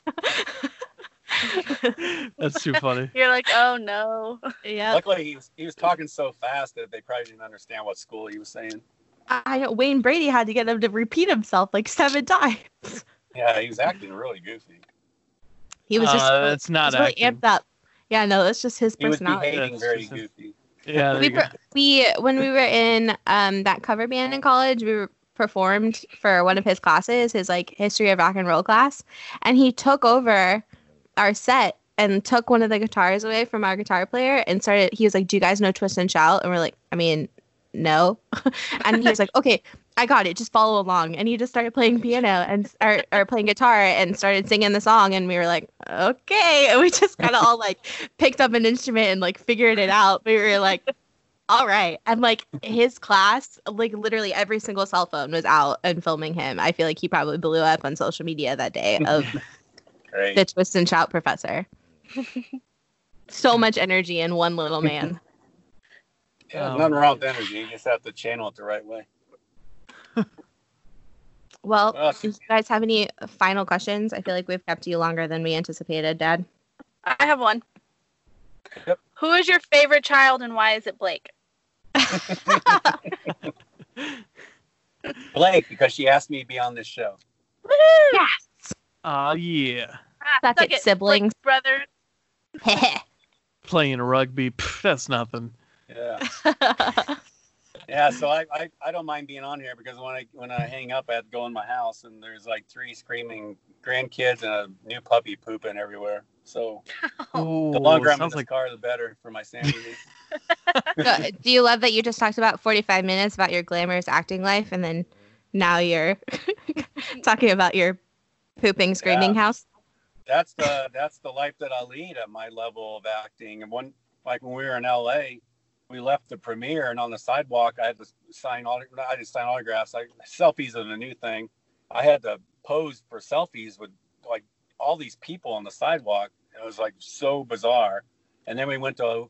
That's too funny. You're like, oh no. yeah. Luckily, he was he was talking so fast that they probably didn't understand what school he was saying. I know Wayne Brady had to get him to repeat himself like seven times. Yeah, he was acting really goofy. He was just Uh, really, that's not he really acting. amped up. Yeah, no, that's just his personality. He was personality. behaving very goofy. Yeah. we per- we when we were in um that cover band in college we were performed for one of his classes his like history of rock and roll class and he took over our set and took one of the guitars away from our guitar player and started he was like do you guys know twist and shout? And we're like i mean no. And he was like okay i got it. Just follow along. And he just started playing piano and or, or playing guitar and started singing the song. And we were like okay. And we just kind of all like picked up an instrument and like figured it out. We were like all right. And like his class like literally every single cell phone was out and filming him. I feel like he probably blew up on social media that day of Great. the twist and shout professor so much energy in one little man Yeah, Oh, nothing wrong with energy. You just have to channel it the right way. well Well, do you guys have any final questions i feel like we've kept you longer than we anticipated dad I have one. Yep. Who is your favorite child and why is it Blake? Blake, because she asked me to be on this show. yes Ah, yeah. Ah, Suck it, Blake siblings. Brothers. Playing rugby. Pff, that's nothing. Yeah. Yeah, so I, I, I don't mind being on here because when I when I hang up, I have to go in my house and there's like three screaming grandkids and a new puppy pooping everywhere. So Ooh, the longer I'm in sounds this like car, the better for my sanity. Uh, do you love that you just talked about 45 minutes about your glamorous acting life and then now you're talking about your pooping screaming Yeah. house that's the that's the life that I lead at my level of acting. And one like when we were in LA, we left the premiere and on the sidewalk I had to sign all I just sign autographs. Like selfies are the new thing. I had to pose for selfies with like all these people on the sidewalk. It was like so bizarre. And then we went to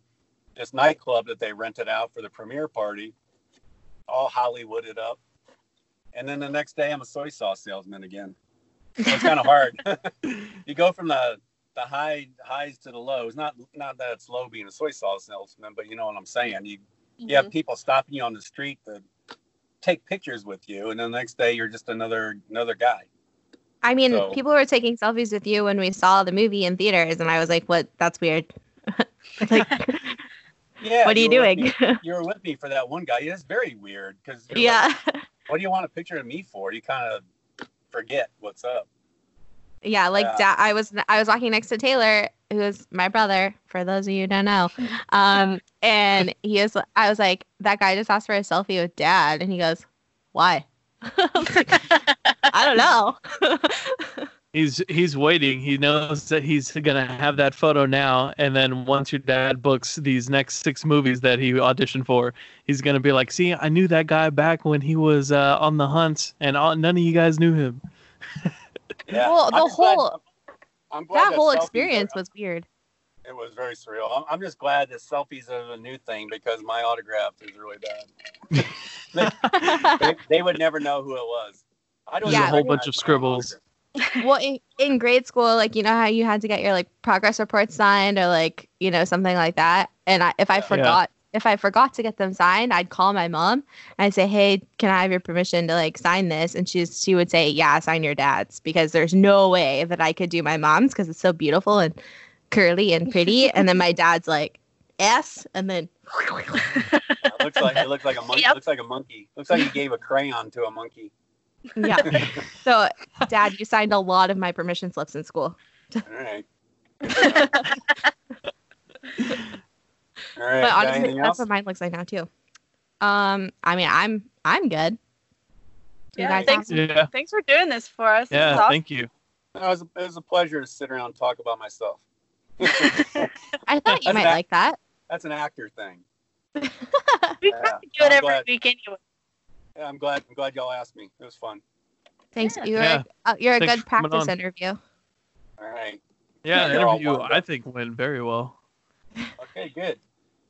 this nightclub that they rented out for the premiere party, all Hollywooded up. And then the next day I'm a soy sauce salesman again. It's kind of hard. you go from the the high highs to the lows. Not not that it's low being a soy sauce salesman, but you know what I'm saying. You you have mm-hmm. people stopping you on the street to take pictures with you, and then the next day you're just another another guy. i mean So- people were taking selfies with you when we saw the movie in theaters and i was like what that's weird like, Yeah. what are you with doing? you were with me for that one guy. It's very weird because yeah. what do you want a picture of me for? You kind of forget what's up. Yeah, like Yeah. dad, I was I was walking next to Taylor, who is my brother. For those of you who don't know, um, and he is. I was like, that guy just asked for a selfie with dad, and he goes, "Why?" I was like, I don't know. He's he's waiting. He knows that he's gonna have that photo now, and then once your dad books these next six movies that he auditioned for, he's gonna be like, "See, I knew that guy back when he was uh, on the hunt, and all, none of you guys knew him." Yeah. Well, I'm the just glad- whole- I'm glad that whole selfies are- experience was weird. It was very surreal. I'm, I'm just glad that selfies are the new thing because my autograph is really bad. They, they would never know who it was. I don't Yeah. even A whole bunch of my own scribbles. Autograph. well, in, in grade school, like you know how you had to get your like progress reports signed or like you know something like that. And I, if I Yeah. forgot, if I forgot to get them signed, I'd call my mom and I'd say, "Hey, can I have your permission to like sign this?" And she's she would say, "Yeah, sign your dad's," because there's no way that I could do my mom's because it's so beautiful and curly and pretty. and then my dad's like, "S," and then It looks like it looks like a monkey. Yep. Looks like a monkey. Looks like you gave a crayon to a monkey. Yeah. so, dad, you signed a lot of my permission slips in school. All right. All right. but honestly, that's else? what mine looks like now too. Um, I mean, I'm I'm good. Yeah, guys thanks. have- Yeah, Thanks for doing this for us. Yeah. awesome. Thank you. No, it, was a, it was a pleasure to sit around and talk about myself. I thought you That's might that- like that. That's an actor thing. We Yeah, try to do it I'm every glad. week anyway. Yeah, I'm glad. I'm glad y'all asked me. It was fun. Thanks. Yeah. You're Yeah. a, uh, you're a Thanks good practice interview. All right. Yeah, the interview I think went very well. Okay. Good.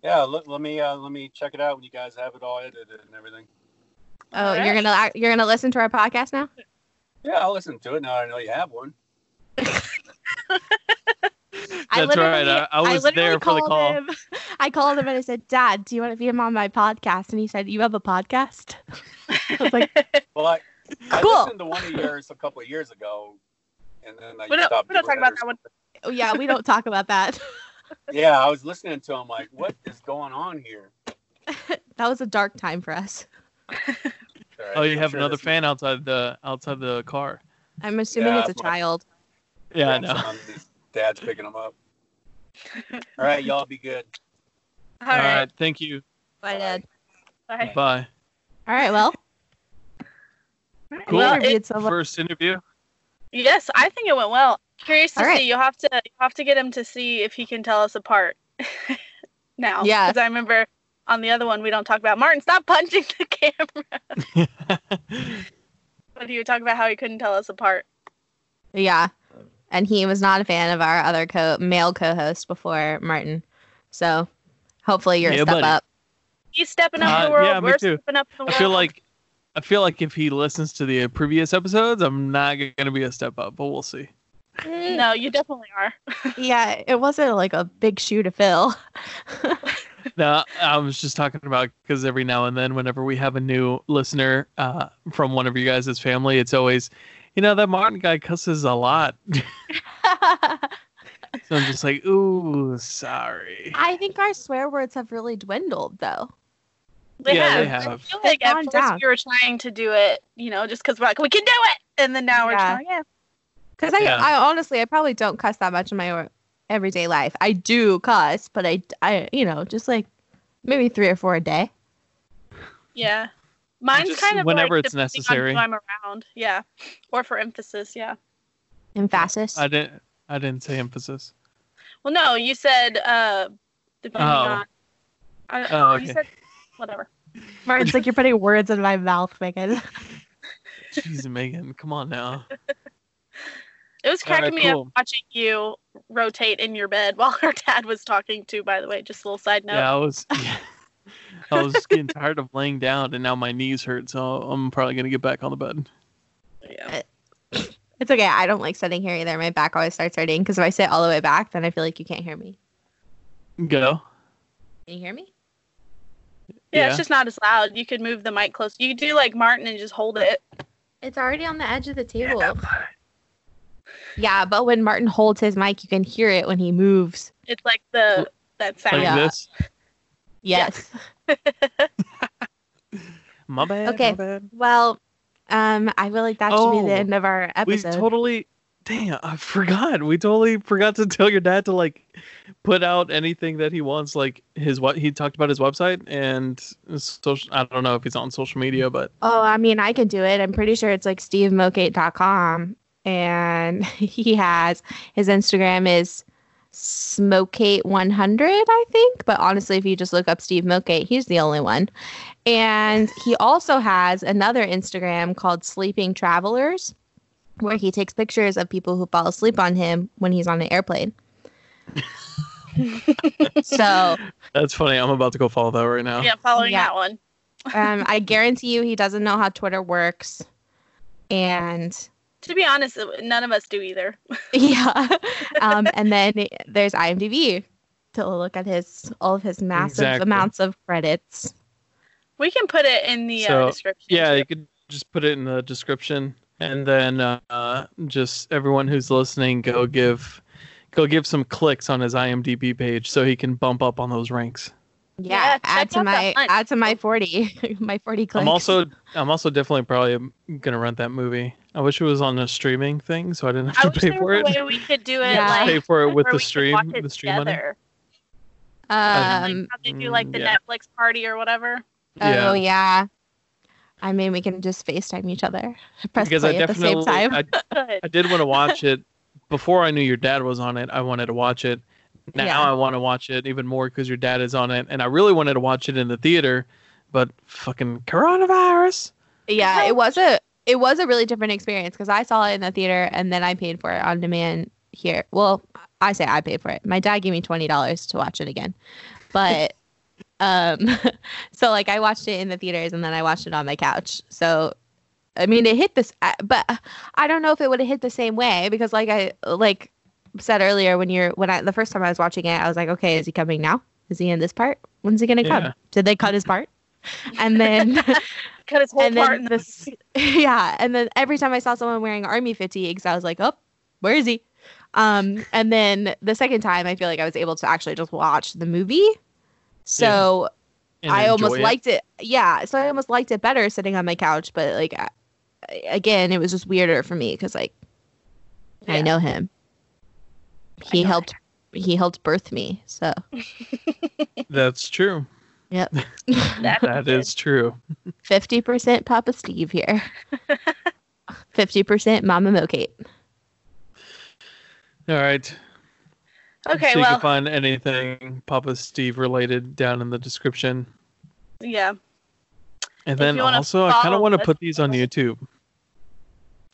Yeah. Let, let me uh, let me check it out when you guys have it all edited and everything. Oh, Alright. you're gonna ac- you're gonna listen to our podcast now? Yeah, I'll listen to it now. I know you have one. I That's right. literally- I, I was literally there for the called call. Him, I called him and I said, "Dad, do you want to be on my podcast?" And he said, "You have a podcast?" I was like, Well, I, I Cool. listened to one of yours a couple of years ago, and then I We don't, stopped we don't talk about that one. "Oh yeah, we don't talk about that." Yeah, I was listening to him like, what is going on here? that was a dark time for us. All right, Oh, you I'm have sure another this fan outside the outside the car. I'm assuming Yeah, it's a my- child. Yeah, I know. dad's picking him up. All right, y'all be good. All All right. right. Thank you. Bye, Dad. Bye. Bye. All right, well, Cool. Well, it- First interview. Yes, I think it went well. Curious to All right. see. You'll have to you have to get him to see if he can tell us apart. now, Yeah. Because I remember on the other one we don't talk about Martin. Stop punching the camera. But he would talk about how he couldn't tell us apart. Yeah. And he was not a fan of our other co male co-host before Martin. So hopefully you're Yeah, a step buddy. up. He's stepping up Uh, the world. yeah, me We're too. stepping up in the I feel like I feel like if he listens to the previous episodes, I'm not gonna be a step up, but we'll see. no, you definitely are. Yeah, it wasn't like a big shoe to fill. No, I was just talking about because every now and then, whenever we have a new listener uh, from one of you guys' family, it's always, you know, that Martin guy cusses a lot. so I'm just like, ooh, sorry. I think our swear words have really dwindled though. They Yeah, have. they I have. feel like They've at first down. we were trying to do it, you know, just because we're like, we can do it, and then now we're Yeah. trying. Yeah. Because I, Yeah. I honestly, I probably don't cuss that much in my everyday life. I do cuss, but I, I, you know, just like maybe three or four a day. Yeah. Mine's Just kind of whenever like it's depending on necessary. who I'm around. Yeah. Or for emphasis. Yeah. Emphasis. I didn't. I didn't say emphasis. Well, no, you said uh, depending Oh. on. I, Oh, You okay. said whatever. Martin's like you're putting words in my mouth, Megan. Jeez, Megan, come on now. It was All right, cracking me cool. up watching you rotate in your bed while her dad was talking too. By the way, just a little side note. Yeah, I was. Yeah, I was getting tired of laying down, and now my knees hurt, so I'm probably gonna get back on the bed. Yeah. Uh, it's okay. I don't like sitting here either. My back always starts hurting because if I sit all the way back, then I feel like you can't hear me. Go. Can you hear me? Yeah, Yeah. it's just not as loud. You could move the mic close. You could do like Martin and just hold it. It's already on the edge of the table. Yeah, but when Martin holds his mic, you can hear it when he moves. It's like the that sound. Like Yeah. this. Yes. My bad. Okay. My bad. Well, um, I feel like that should be Oh, the end of our episode. We totally. Damn, I forgot. We totally forgot to tell your dad to like put out anything that he wants, like his what he talked about his website and his social. I don't know if he's on social media, but oh, I mean, I can do it. I'm pretty sure it's like stevemokate.com. And he has his Instagram is smokate100, I think. But honestly, if you just look up Steve Mokate, he's the only one. And he also has another Instagram called Sleeping Travelers, where he takes pictures of people who fall asleep on him when he's on an airplane. so that's funny. I'm about to go follow that right now. Yeah, following Yeah. that one. um, I guarantee you he doesn't know how Twitter works. And To be honest, none of us do either. yeah. Um, and then there's IMDb to look at his all of his massive Exactly. amounts of credits. We can put it in the So, uh, description. Yeah, too. you could just put it in the description, and then uh, just everyone who's listening, go give, go give some clicks on his IMDb page so he can bump up on those ranks. Yeah, Yeah, add to my add to my forty my forty clicks. I'm also, I'm also definitely probably gonna rent that movie. I wish it was on a streaming thing, so I didn't I have wish to pay there for was it. a way we could do it Yeah. like pay for it with the stream, the stream money. um like how they do like the Mm, yeah. Netflix party or whatever. oh Yeah. yeah. I mean we can just FaceTime each other. Press Because I play at the same definitely, time. I, I did want to watch it before I knew your dad was on it. I wanted to watch it. Now Yeah. I want to watch it even more because your dad is on it, and I really wanted to watch it in the theater, but fucking coronavirus. yeah, How- it was a it was a really different experience because I saw it in the theater and then I paid for it on demand here. Well, I say I paid for it. My dad gave me twenty dollars to watch it again, but um, so like I watched it in the theaters and then I watched it on my couch. So, I mean, it hit this, uh, but I don't know if it would have hit the same way because like I like said earlier when you're when I the first time I was watching it, I was like, okay, is he coming now? Is he in this part? When's he gonna Yeah. come? Did they cut his part? And then Cut his whole and part then in the this yeah and then every time i saw someone wearing army fatigues i was like oh where is he um and then the second time i feel like i was able to actually just watch the movie so and i almost it. liked it yeah so i almost liked it better sitting on my couch but like I, again it was just weirder for me because like i know him he helped he helped birth me so That's true. yep That's That good. true. 50% papa steve here 50% mama mokate All right. Okay, so you can find anything Papa Steve related down in the description. yeah. And If then also, I kind of want to put these on YouTube.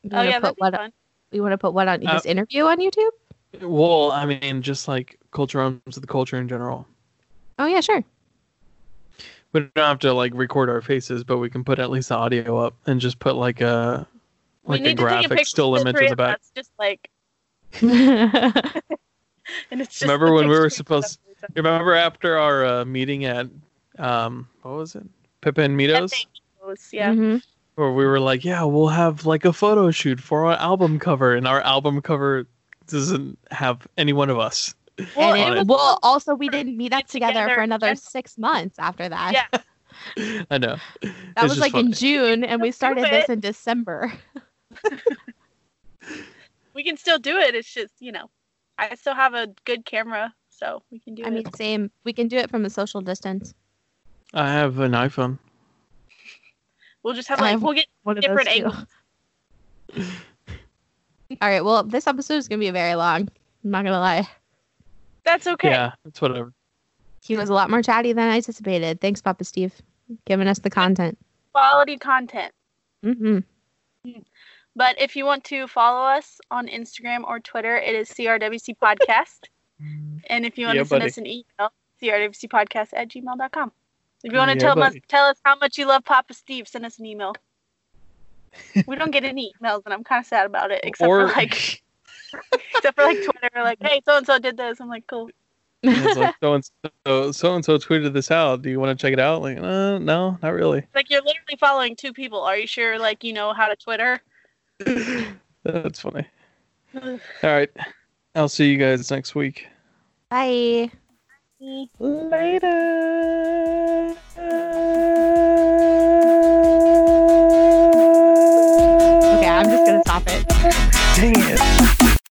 You Oh wanna yeah, put that'd what fun. You want to put what on Uh, this interview on YouTube? Well, I mean, just like culture owns the culture in general. Oh yeah, sure. We don't have to like record our faces, but we can put at least the audio up and just put like a like a need to take a graphic still image in the back. us, just like, and it's just Remember when we were supposed- Remember after our uh, meeting at um what was it? Pippa and Yeah, Mitos? thank you. Yeah. Mhm. Where we were like, yeah, we'll have like a photo shoot for our album cover, and our album cover doesn't have any one of us. Well, and it, it. well, also we didn't meet up together, together for another again. six months after that. Yeah. I know. that It's was just like in. June, and we started this in December. we can still do it. It's just you know, I still have a good camera, so we can do I it. I mean, same. We can do it from a social distance. I have an iPhone. we'll just have like have we'll get different those angles. All right. Well, this episode is gonna be very long. I'm not gonna lie. That's okay. Yeah, it's whatever. He was a lot more chatty than I anticipated. Thanks, Papa Steve, giving us the content. Quality content. Mm-hmm. But if you want to follow us on Instagram or Twitter, it is CRWC Podcast. And if you want Yeah, to send buddy. us an email, CRWC Podcast at gmail.com. If you want to Yeah, tell us tell us how much you love Papa Steve, send us an email. We don't get any emails, and I'm kind of sad about it. Except or for like, except for like Twitter, like, hey, so and so did this. I'm like, cool. like so and so so and so tweeted this out. Do you want to check it out? Like, uh, no, not really. Like you're literally following two people. Are you sure? Like you know how to Twitter? That's funny. All right. I'll see you guys next week. Bye. Later. I'm just going to stop it. Dang it.